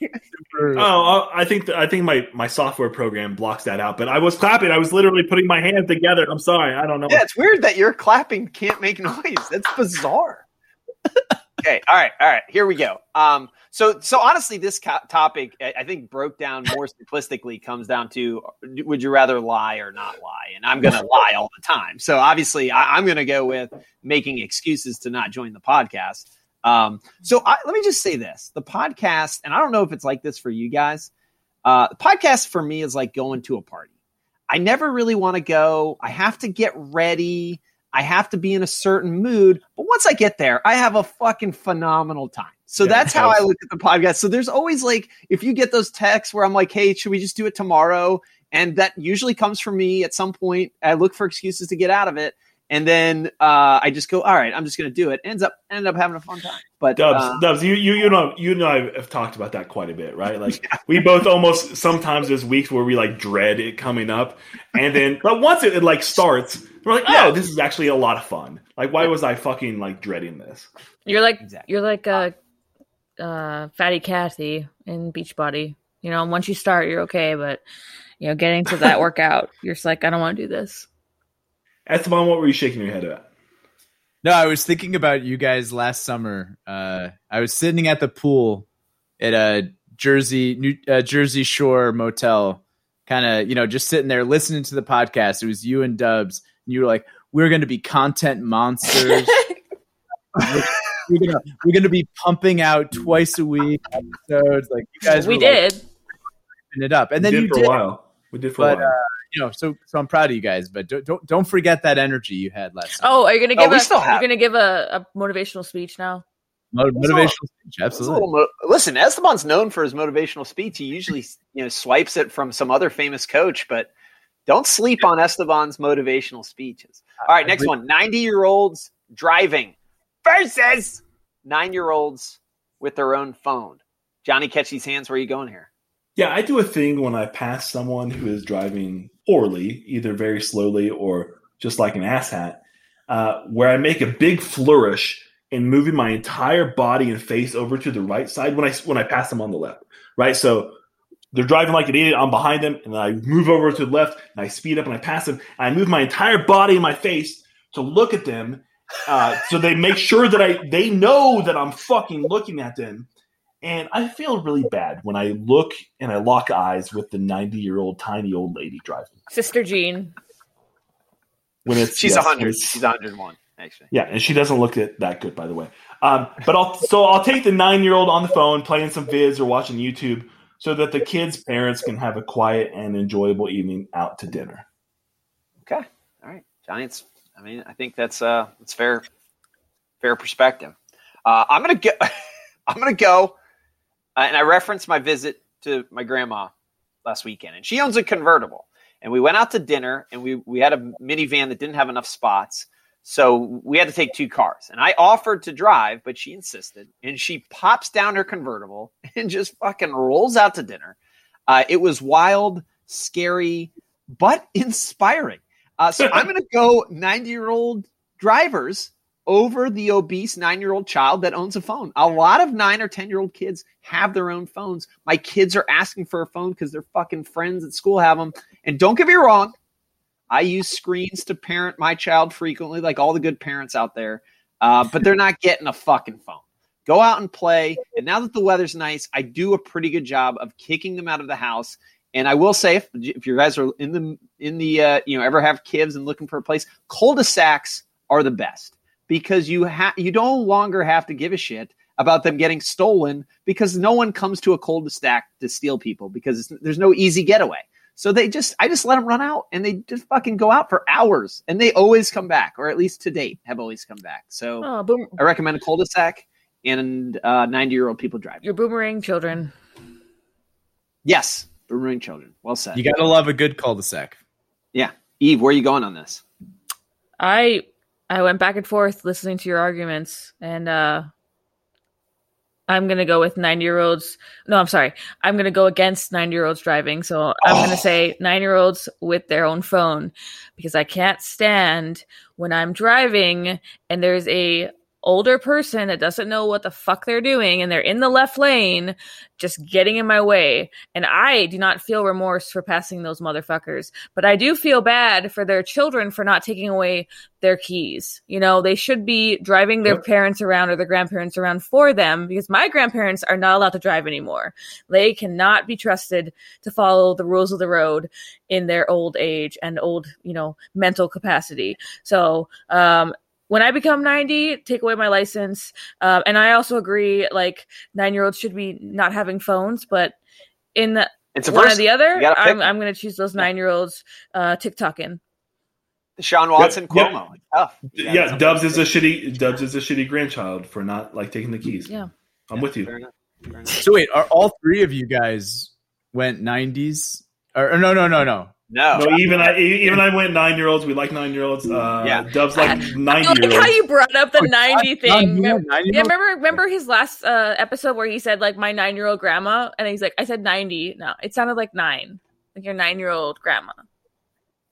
D: podcast. Super-
B: Oh, I think I think my my software program blocks that out. But I was clapping. I was literally putting my hands together. I'm sorry. I don't know.
A: Yeah, it's weird that your clapping can't make noise. That's bizarre. Okay, all right, all right. Here we go. Um, so so honestly, this co- topic I think broke down more simplistically comes down to would you rather lie or not lie? And I'm going to lie all the time. So obviously, I, I'm going to go with making excuses to not join the podcast. Um, so I, let me just say this: the podcast, and I don't know if it's like this for you guys. Uh, the podcast for me is like going to a party. I never really want to go. I have to get ready. I have to be in a certain mood. But once I get there, I have a fucking phenomenal time. So
B: Yeah,
A: that's how I look at the podcast. So there's always like, if you get those texts where I'm like, hey, should we just do it tomorrow? And that usually comes from me at some point. I look for excuses to get out of it. And then uh, I just go, all right, I'm just going to do it. Ends up end up having a fun time. But
B: Dubs,
A: uh,
B: Dubs, you you you know you know I have talked about that quite a bit, right? Like we both almost sometimes there's weeks where we like dread it coming up, and then but once it, it like starts, we're like, oh, this is actually a lot of fun. Like, why was I fucking like dreading this?
C: You're like
A: Exactly.
C: you're like uh uh fatty Kathy in Beachbody. You know, once you start you're okay, but you know, getting to that workout, you're just like, I don't want to do this.
B: Esteban, what were you shaking your head at?
D: No, I was thinking about you guys last summer. Uh, I was sitting at the pool at a Jersey New, uh, Jersey Shore motel, kind of you know just sitting there listening to the podcast. It was you and Dubs, and you were like, "We're going to be content monsters. we're gonna we're gonna be pumping out twice a week episodes. Like you guys,
C: we
D: were, like,
C: did.
D: ripping it up, and then
B: we did
D: you
B: for
D: did.
B: a while. We did for
D: But,
B: a while.
D: You know, so so I'm proud of you guys, but don't don't, don't forget that energy you had last. summer.
C: Oh, are you gonna
A: Oh,
C: give
A: we
C: a
A: still have-
C: you're gonna give a, a motivational speech now?
D: Mo-
A: It's a
D: motivational
A: little-
D: speech,
A: It's a
D: absolutely.
A: little mo- Listen, Esteban's known for his motivational speech. He usually, you know, swipes it from some other famous coach, but don't sleep on Esteban's motivational speeches. All right, next one: ninety-year-olds driving versus nine-year-olds with their own phone. Johnny, catch these hands. Where are you going here?
B: Yeah, I do a thing when I pass someone who is driving poorly, either very slowly or just like an asshat, uh, where I make a big flourish and moving my entire body and face over to the right side when I when I pass them on the left. Right, so they're driving like an idiot. I'm behind them, and I move over to the left, and I speed up, and I pass them. I move my entire body and my face to look at them, uh, so they make sure that I they know that I'm fucking looking at them. And I feel really bad when I look and I lock eyes with the 90 year old tiny old lady driving.
C: Sister Jean.
B: When it's
A: She's
B: yes,
A: a 100.
B: when it's-
A: She's 101, actually.
B: Yeah, and she doesn't look that, that good, by the way. Um, but I'll so I'll take the nine year old on the phone, playing some vids or watching YouTube, so that the kids' parents can have a quiet and enjoyable evening out to dinner.
A: Okay. All right. Giants. I mean, I think that's uh that's fair fair perspective. Uh, I'm gonna go I'm gonna go uh, and I referenced my visit to my grandma last weekend, and she owns a convertible. And we went out to dinner, and we we had a minivan that didn't have enough spots, so we had to take two cars. And I offered to drive, but she insisted, and she pops down her convertible and just fucking rolls out to dinner. Uh, it was wild, scary, but inspiring. Uh, so I'm going to go 90 year old drivers over the obese nine year old child that owns a phone. A lot of nine or 10 year old kids have their own phones. My kids are asking for a phone because their fucking friends at school have them. And don't get me wrong, I use screens to parent my child frequently, like all the good parents out there, uh, but they're not getting a fucking phone. Go out and play. And now that the weather's nice, I do a pretty good job of kicking them out of the house. And I will say, if, if you guys are in the in the uh, you know ever have kids and looking for a place, cul-de-sacs are the best because you have you no longer have to give a shit about them getting stolen because no one comes to a cul-de-sac to steal people because it's, there's no easy getaway. So they just I just let them run out and they just fucking go out for hours and they always come back or at least to date have always come back. So
C: Oh, boom.
A: I recommend a cul-de-sac and uh, 90 year old people driving.
C: Your boomerang children.
A: Yes, boomerang children. Well said.
D: You gotta love a good cul-de-sac.
A: yeah, Eve, where are you going on this?
C: I I went back and forth listening to your arguments, and uh, I'm gonna go with nine year olds. No, I'm sorry. I'm gonna go against nine year olds driving. So I'm
A: Oh.
C: gonna say nine year olds with their own phone because I can't stand when I'm driving and there's a older person that doesn't know what the fuck they're doing and they're in the left lane just getting in my way. And i do not feel remorse for passing those motherfuckers but i do feel bad for their children for not taking away their keys. You know they should be driving their
B: Yep.
C: parents around or their grandparents around for them because my grandparents are not allowed to drive anymore. They cannot be trusted to follow the rules of the road in their old age and old you know mental capacity. So um when I become 90, take away my license. Um, and I also agree, like, nine year olds should be not having phones, but in the
A: It's a
C: one or the other,
A: You gotta pick
C: I'm. I'm going to choose those nine year olds uh, TikToking.
A: Sean Watson,
B: Yep, yep.
A: Cuomo. Tough. You
B: Yeah, Dubs is a shitty Dubs is a shitty grandchild for not like taking the keys.
C: Yeah.
B: I'm
A: Yeah,
B: with you.
A: fair enough, fair enough.
D: So wait, are all three of you guys went 90s? Or, or no, no, no, no.
A: No,
B: No, even I even I went nine year olds. We like nine year olds. Uh,
A: Yeah.
B: Dubs like
C: I
B: ninety
C: like how you brought up the
D: Oh,
C: 90 thing.
D: you
C: Remember-
D: went 90
C: yeah, remember remember his last uh, episode where he said like my nine year old grandma, and he's like, I said ninety. No, it sounded like nine, like your nine year old grandma.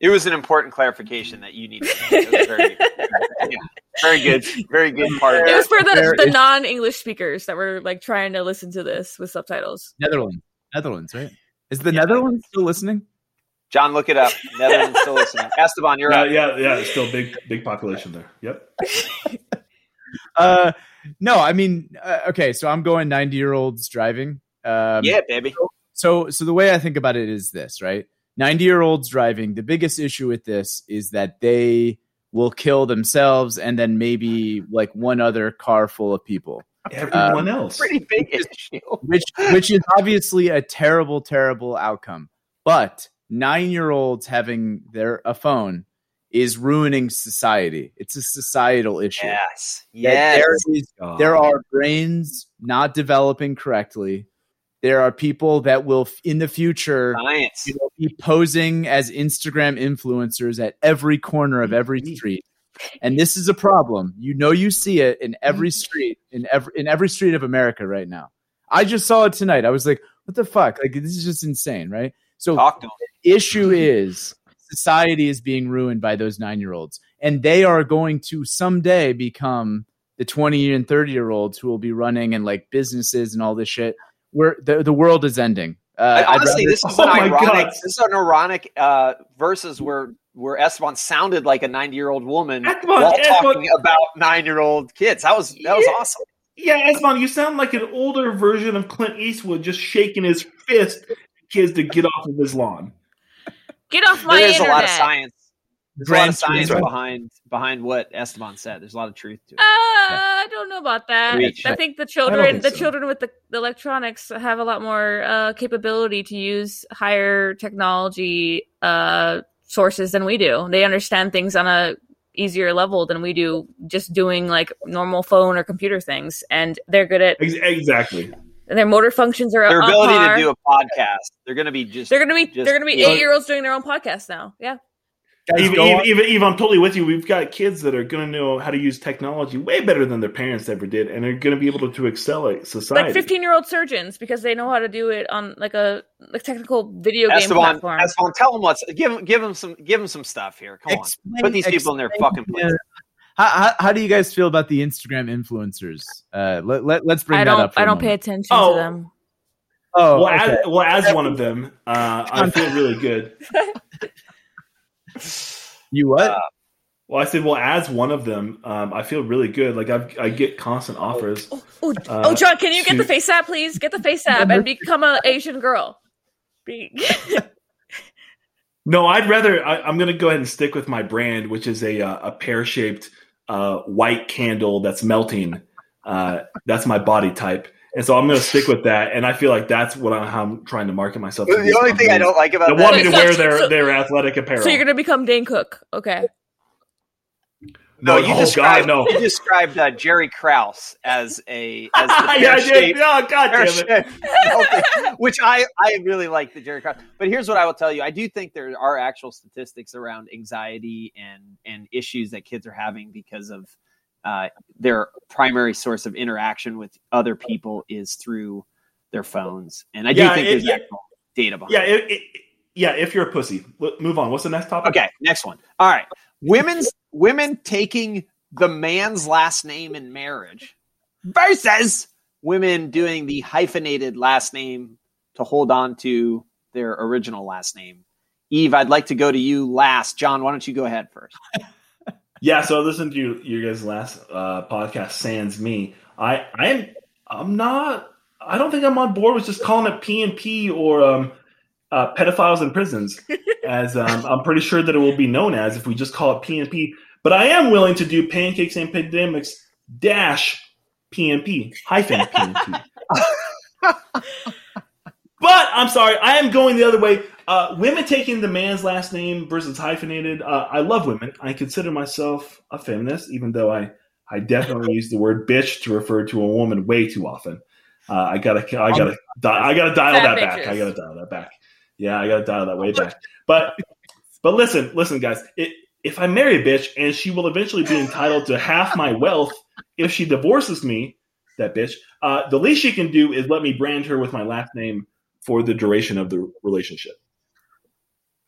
A: it was an important clarification that you needed. It was very, yeah, very good, very good part. Of
C: It was for the, the non English speakers that were like trying to listen to this with subtitles.
D: Netherlands. Netherlands, right? Is the
A: Yeah.
D: Netherlands still listening?
A: John, look it up. Netherlands still listening. Esteban, you're
B: Yeah,
A: up.
B: yeah, yeah. it's Still big, big population there. Yep.
D: Uh, no, I mean, uh, okay, so I'm going 90 year olds driving. Um,
A: yeah, baby.
D: so so the way I think about it is this, right? 90 year olds driving, the biggest issue with this is that they will kill themselves and then maybe like one other car full of people.
B: Everyone else.
A: Pretty big issue.
D: Which which is obviously a terrible, terrible outcome. But nine year olds having their a phone is ruining society. It's a societal issue.
A: Yes, yes.
D: There, is, there are brains not developing correctly. There are people that will, in the future, you know, be posing as Instagram influencers at every corner of every mm-hmm. street. And this is a problem. You know, you see it in every mm-hmm. street in every in every street of America right now. I just saw it tonight. I was like, "What the fuck? Like, this is just insane, right?" So,
A: Talk to him.
D: issue is society is being ruined by those nine year olds, and they are going to someday become the twenty and thirty year olds who will be running and like businesses and all this shit. Where the the world is ending. Uh,
A: I-
D: I'd
A: honestly,
D: rather-
A: this is
B: Oh
A: an ironic.
B: God.
A: This is an ironic uh, versus where where Esteban sounded like a ninety year old woman
B: Esteban-
A: while
B: Esteban-
A: talking about nine year old kids. That was that was awesome.
B: Yeah, Esmond, you sound like an older version of Clint Eastwood just shaking his fist at kids to get off of his lawn.
C: Get off my
A: There is a lot of science. There's a lot of science
B: truth.
A: behind behind what Esteban said. There's a lot of truth to it.
C: Uh, I don't know about that.
A: Preach.
C: I think the children,
B: think
C: the
B: so.
C: children with the, the electronics, have a lot more uh, capability to use higher technology uh, sources than we do. They understand things on a easier level than we do, just doing like normal phone or computer things, and they're good at
B: Ex- exactly.
C: their motor functions are
A: Their ability to do a podcast. They're going to be just.
C: They're gonna be
A: just-
C: they're gonna be eight year olds doing their own podcast now. Yeah,
D: Guys,
B: Even,
D: go
B: even,
D: on.
B: even, even I'm totally with you. We've got kids that are going to know how to use technology way better than their parents ever did, and they're going to be able to excel at society.
C: like fifteen year old surgeons because they know how to do it on like a like technical video game
A: Esteban,
C: platform.
A: Esteban, tell them what's give them give them some give them some stuff here. Come on, put these people in their fucking place.
D: How, how, how do you guys feel about the Instagram influencers? Uh, let, let, let's bring
C: I
D: that
C: don't
D: up. For
C: I
D: a
C: don't pay attention
B: Oh.
C: to them.
D: Oh,
B: well,
D: okay.
B: as, well, as one of them, uh, I feel really good.
D: you what?
A: Uh,
B: Well, I said, well, as one of them, um, I feel really good. Like I've, I get constant offers.
C: Oh, oh,
B: Uh,
C: oh, John, can you get the face app, please? Get the face app and become an Asian girl. Be-
B: No, I'd rather. I, I'm going to go ahead and stick with my brand, which is a uh, a pear shaped uh, white candle that's melting. Uh, that's my body type, and so I'm going to stick with that. And I feel like that's what I'm, how I'm trying to market myself.
A: the
B: these
A: only thing I don't like about
B: that
A: that
B: want me to
C: So-
B: wear their
C: so-
B: their athletic apparel.
C: so you're gonna become Dane Cook, okay?
A: No, you
B: oh,
A: described
B: God, no.
A: you described uh, Jerry Krause as a as the
B: yeah, I did. Oh, God damn it.
A: which I I really like the Jerry Krause. But here's what I will tell you: I do think there are actual statistics around anxiety and and issues that kids are having because of uh, their primary source of interaction with other people is through their phones, and I do
B: Yeah,
A: think
B: it-
A: there's
B: yeah.
A: actual data behind.
B: Yeah,
A: it.
B: it, it, yeah. If you're a pussy, move on. What's the next topic?
A: Okay, next one. All right. Women's women taking the man's last name in marriage versus women doing the hyphenated last name to hold on to their original last name. Eve, I'd like to go to you last. John, why don't you go ahead first?
B: Yeah, so I listened to your, your guys' last uh, podcast, Sans Me. I I'm I'm not. I don't think I'm on board with just calling it P and P or um, uh, pedophiles in prisons, as um, I'm pretty sure that it will be known as if we just call it P and P. But I am willing to do pancakes and pandemics dash P and P hyphen P and P. But I'm sorry, I am going the other way. Uh, women taking the man's last name versus hyphenated. Uh, I love women. I consider myself a feminist, even though I, I definitely use the word bitch to refer to a woman way too often. Uh, I gotta, I gotta, di- I gotta dial that back. I gotta dial that back. Yeah, I gotta dial that way back. But, but listen, listen, guys. It, if I marry a bitch and she will eventually be entitled to half my wealth if she divorces me, that bitch, uh, the least she can do is let me brand her with my last name for the duration of the relationship.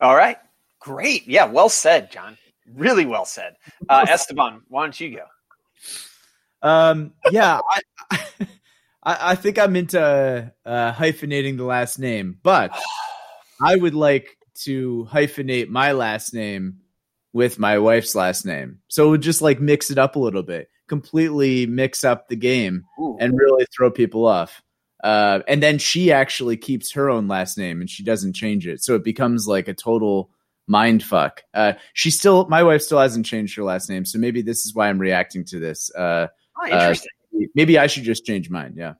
A: All right. Great. Yeah, well said, John. Really well said. Uh, Esteban, why don't you go?
D: Um, yeah, I, I, I think I'm into uh, hyphenating the last name, but I would like to hyphenate my last name with my wife's last name. So it would just like mix it up a little bit, completely mix up the game
A: Ooh.
D: and really throw people off. Uh, and then she actually keeps her own last name and she doesn't change it. So it becomes like a total mind fuck. Uh, she still, my wife still hasn't changed her last name. So maybe this is why I'm reacting to this. Uh,
A: Oh, interesting.
D: maybe I should just change mine. Yeah.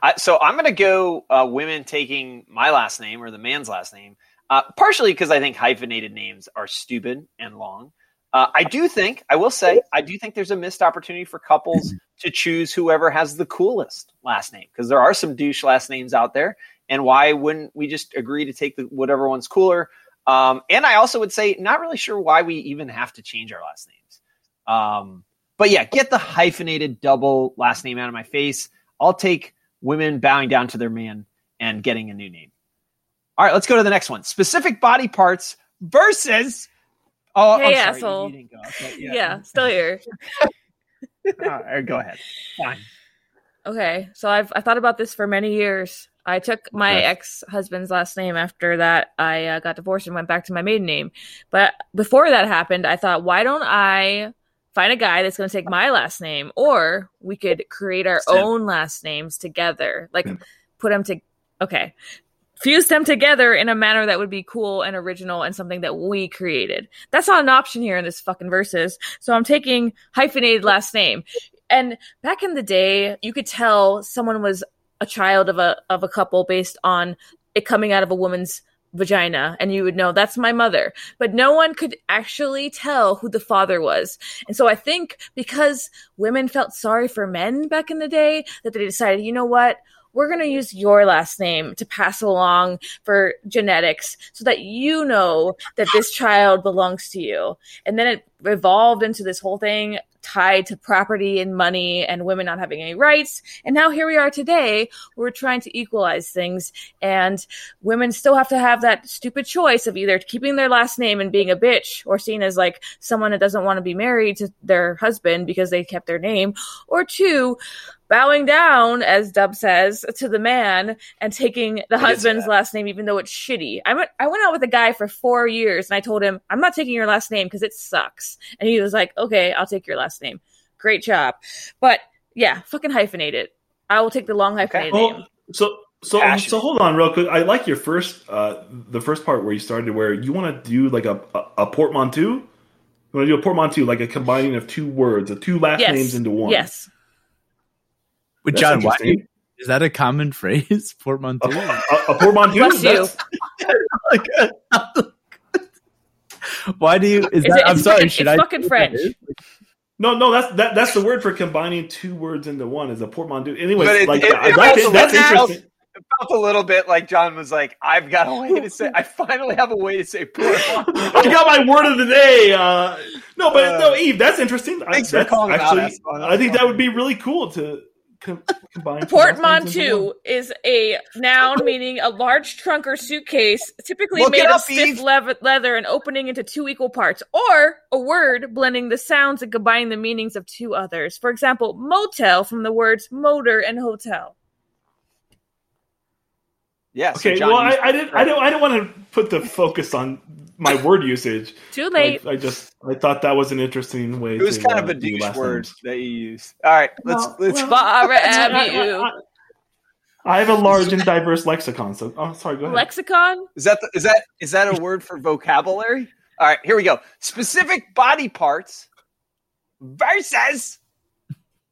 A: I, so I'm going to go uh, women taking my last name or the man's last name, uh, partially because I think hyphenated names are stupid and long. Uh, I do think, I will say, I do think there's a missed opportunity for couples to choose whoever has the coolest last name because there are some douche last names out there. And why wouldn't we just agree to take the, whatever one's cooler? Um, and I also would say, not really sure why we even have to change our last names. Um, but yeah, get the hyphenated double last name out of my face. I'll take women bowing down to their man and getting a new name. All right, let's go to the next one. Specific body parts versus. Oh,
C: Hey,
A: I'm sorry,
C: asshole.
A: You didn't go. Okay,
C: Yeah. still here.
A: Right, go ahead. Fine.
C: Okay, so I've I thought about this for many years, I took my
B: Okay.
C: ex husband's last name after that. I uh, got divorced and went back to my maiden name. But before that happened, I thought, why don't I find a guy that's going to take my last name, or we could create our
B: Simp.
C: own last names together, like put them to okay, fuse them together in a manner that would be cool and original and something that we created. That's not an option here in this fucking versus. So I'm taking hyphenated last name. And back in the day, you could tell someone was a child of a of a couple based on it coming out of a woman's vagina and you would know that's my mother but no one could actually tell who the father was and so i think because women felt sorry for men back in the day that they decided you know what we're going to use your last name to pass along for genetics so that you know that this child belongs to you. And then it evolved into this whole thing tied to property and money and women not having any rights. And now here we are today. We're trying to equalize things. And women still have to have that stupid choice of either keeping their last name and being a bitch or seen as like someone that doesn't want to be married to their husband because they kept their name or two bowing down as dub says to the man and taking the
A: get
C: husband's
A: that.
C: last name even though it's shitty i went i went out with a guy for 4 years and i told him i'm not taking your last name because it sucks and he was like okay i'll take your last name great job but yeah fucking hyphenate it i will take the long hyphenated name
B: Well, so so
A: Passionate.
B: so hold on real quick. I like your first uh the first part where you started where you want to do like a a, a portmanteau. You want to do a portmanteau like a combining of two words, of two last
C: yes
B: names into one.
C: yes
D: But
B: That's
D: John, why
B: interesting.
D: do you- is that a common phrase?
B: a,
D: Portmanteau.
B: a, a portmanteau.
C: Bless you.
D: Why do you? Is
C: It's-
D: that? I'm
C: it's
D: sorry.
C: fucking-
D: should
C: it's
D: I?
C: fucking French.
B: No, no, that's that, that's the word for combining two words into one is a portmanteau. Anyways,
A: But it-
B: like
A: it-
B: I-
A: it
B: that's,
A: also
B: that's
A: felt-
B: interesting.
A: It felt a little bit like John was like, "I've got a way to say. I finally have a way to say poor."
B: I got my word of the day. Uh, no, but
A: Uh,
B: no, Eve, that's interesting. I-
A: thanks for calling him out.
B: I think that would be really cool to com- combine. two last names into one.
C: Portmanteau is a noun meaning a large trunk or suitcase, typically
A: Look it
C: made of
A: up,
C: stiff
A: Eve.
C: lev- leather and opening into two equal parts, or a word blending the sounds and combining the meanings of two others. For example, motel from the words motor and hotel.
A: Yeah. so
B: Okay,
A: John
B: well, I, I didn't, I don't, I don't want to put the focus on my word usage.
C: Too late.
B: I, I just, I thought that was an interesting way.
A: It was
B: to,
A: kind
B: uh,
A: of a
B: do
A: douche word
B: names.
A: that you used. All right, let's
B: Well,
A: let's.
B: well,
C: Bar
B: I,
C: Avenue.
B: I- I have a large and diverse lexicon, so oh, sorry, go ahead.
C: Lexicon?
A: Is that the, is that is that a word for vocabulary? All right, here we go. Specific body parts versus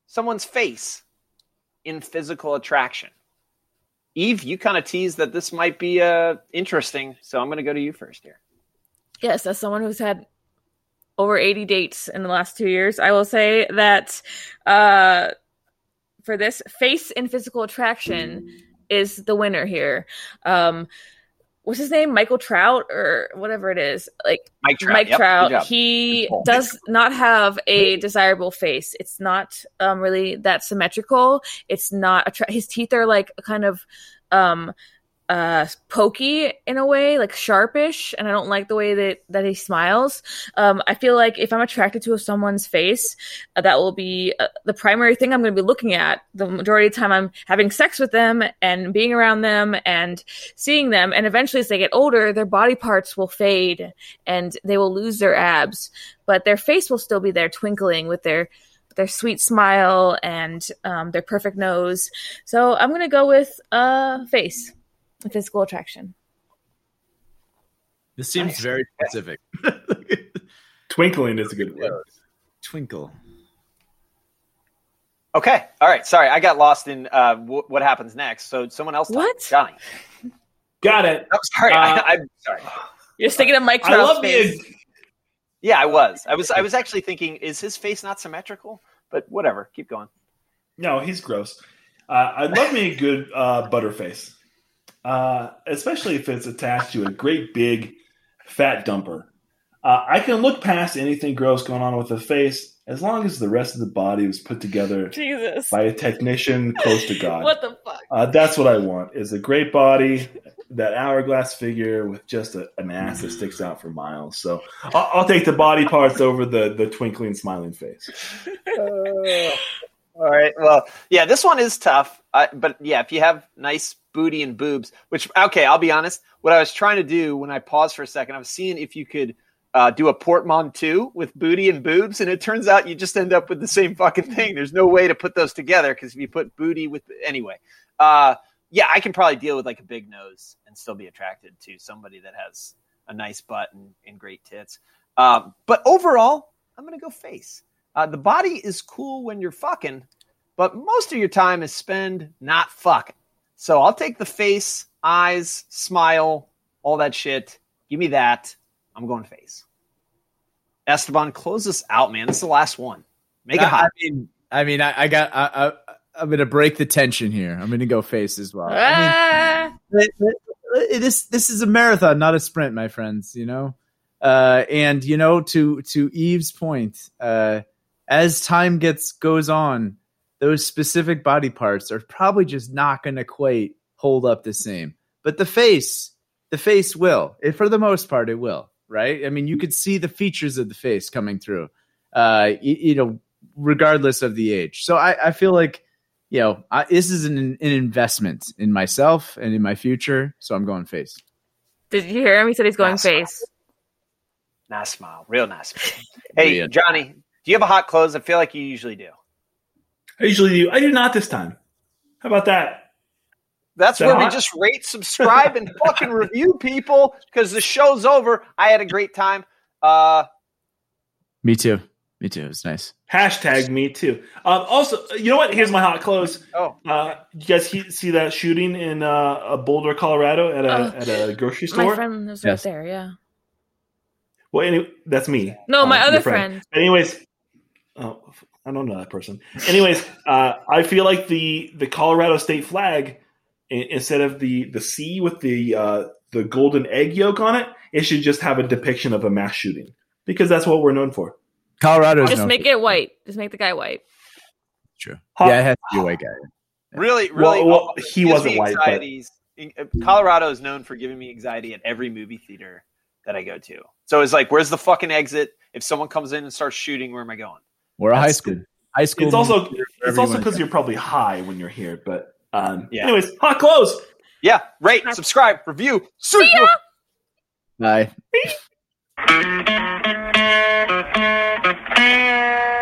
A: someone's face in physical attraction. Eve, you kind of teased that this might be uh, interesting, so I'm going to go to you first here.
C: Yes, as someone who's had over 80 dates in the last two years, I will say that uh, for this, face and physical attraction is the winner here. Um, what's his name? Michael Trout or whatever it is. Like
A: Mike Trout.
C: Mike
A: Yep,
C: Trout, he does not have a desirable face. It's not um, really that symmetrical. It's not attra- his teeth are like kind of um uh pokey in a way like sharpish and i don't like the way that that he smiles. Um i feel like if i'm attracted to someone's face uh, that will be uh, the primary thing i'm going to be looking at the majority of the time i'm having sex with them and being around them and seeing them. And eventually as they get older their body parts will fade and they will lose their abs but their face will still be there twinkling with their their sweet smile and um, their perfect nose. So i'm going to go with uh face physical attraction
D: This seems
A: Nice.
D: very specific.
B: Twinkling is a good word.
D: Twinkle.
A: Okay, all right. Sorry, I got lost in uh, w- what happens next. So someone else. talk.
C: What?
A: Johnny?
B: Got it.
A: I'm sorry.
B: Uh,
A: I, I'm sorry.
C: you're thinking of mike
B: I
C: Trout's
B: love
C: face
B: a,
A: Yeah, I was. I was. I was actually thinking, is his face not symmetrical? But whatever. Keep going.
B: No, he's gross. Uh, I love me a good uh, butterface, uh, especially if it's attached to a great big fat dumper. Uh, I can look past anything gross going on with the face as long as the rest of the body was put together
C: jesus
B: by a technician close to God.
C: what the fuck
B: Uh, that's what I want: is a great body, that hourglass figure with just a, an ass that sticks out for miles. So I'll, I'll take the body parts over the the twinkling, smiling face.
A: all right. Well, yeah, this one is tough. Uh, but yeah, if you have nice booty and boobs. Which okay, I'll be honest. What I was trying to do when I paused for a second, I was seeing if you could uh, do a portmanteau with booty and boobs, and it turns out you just end up with the same fucking thing. There's no way to put those together because if you put booty with anyway, uh, yeah, I can probably deal with like a big nose and still be attracted to somebody that has a nice butt and, and great tits. Um, but overall, I'm gonna go face. Uh, the body is cool when you're fucking, but most of your time is spent not fucking. So I'll take the face, eyes, smile, all that shit. Give me that. I'm going face. Esteban, close this out, man. This is the last one. Make it
D: I, I mean, I mean, I, I got. I, I, I'm going to break the tension here. I'm going to go face as well. I
C: Ah,
D: mean, it- it- it- this this is a marathon, not a sprint, my friends. You know, uh, and you know, to to Eve's point, uh, as time gets goes on, those specific body parts are probably just not going to quite hold up the same. But the face, the face will. It, for the most part, it will. Right? I mean, you could see the features of the face coming through. Uh, you, you know, regardless of the age. So I, I feel like you know, I, this is an, an investment in myself and in my future. So I'm going face.
C: did you hear him? He said he's going
A: Nice.
C: face.
A: Nice smile. Real nice. smile. Hey,
D: Yeah.
A: Johnny, do you have a hot close? I feel like you usually do.
B: I usually do. I do not this time. How about that?
A: That's
B: Is that
A: where we just rate, subscribe, and fucking review people because the show's over. I had a great time. Uh,
D: Me too. Me too. It's nice.
B: Hashtag me too. Um, also, you know what? Here's my hot close.
A: oh,
B: Uh, you guys he- see that shooting in uh, Boulder, Colorado, at a
C: Oh.
B: at a grocery store?
C: My friend was
D: Yes.
C: right there. Yeah.
B: Well, anyway, that's me.
C: No, my
B: Uh,
C: other
B: your
C: friend.
B: Anyways, oh, I don't know that person. Anyways, uh, I feel like the the Colorado state flag instead of the the C with the uh, the golden egg yolk on it, it should just have a depiction of a mass shooting because that's what we're known for.
D: Colorado is
C: Just
D: known
C: make
D: for-
C: it white. Just make the guy white.
D: True.
B: Hot-
D: Yeah, it has to be a white guy.
A: really, really.
B: Well, well, he wasn't white, but-
A: anxieties. In- uh, Colorado is known for giving me anxiety at every movie theater that I go to. So it's like, where's the fucking exit? If someone comes in and starts shooting, where am I going?
D: We're a high
A: That's
D: school. High school.
B: It's also
D: movie theater for
B: it's also because you're probably high when you're here. But um,
A: Yeah.
B: anyways, hot close.
A: Yeah, rate, subscribe, review. See ya!
D: Bye.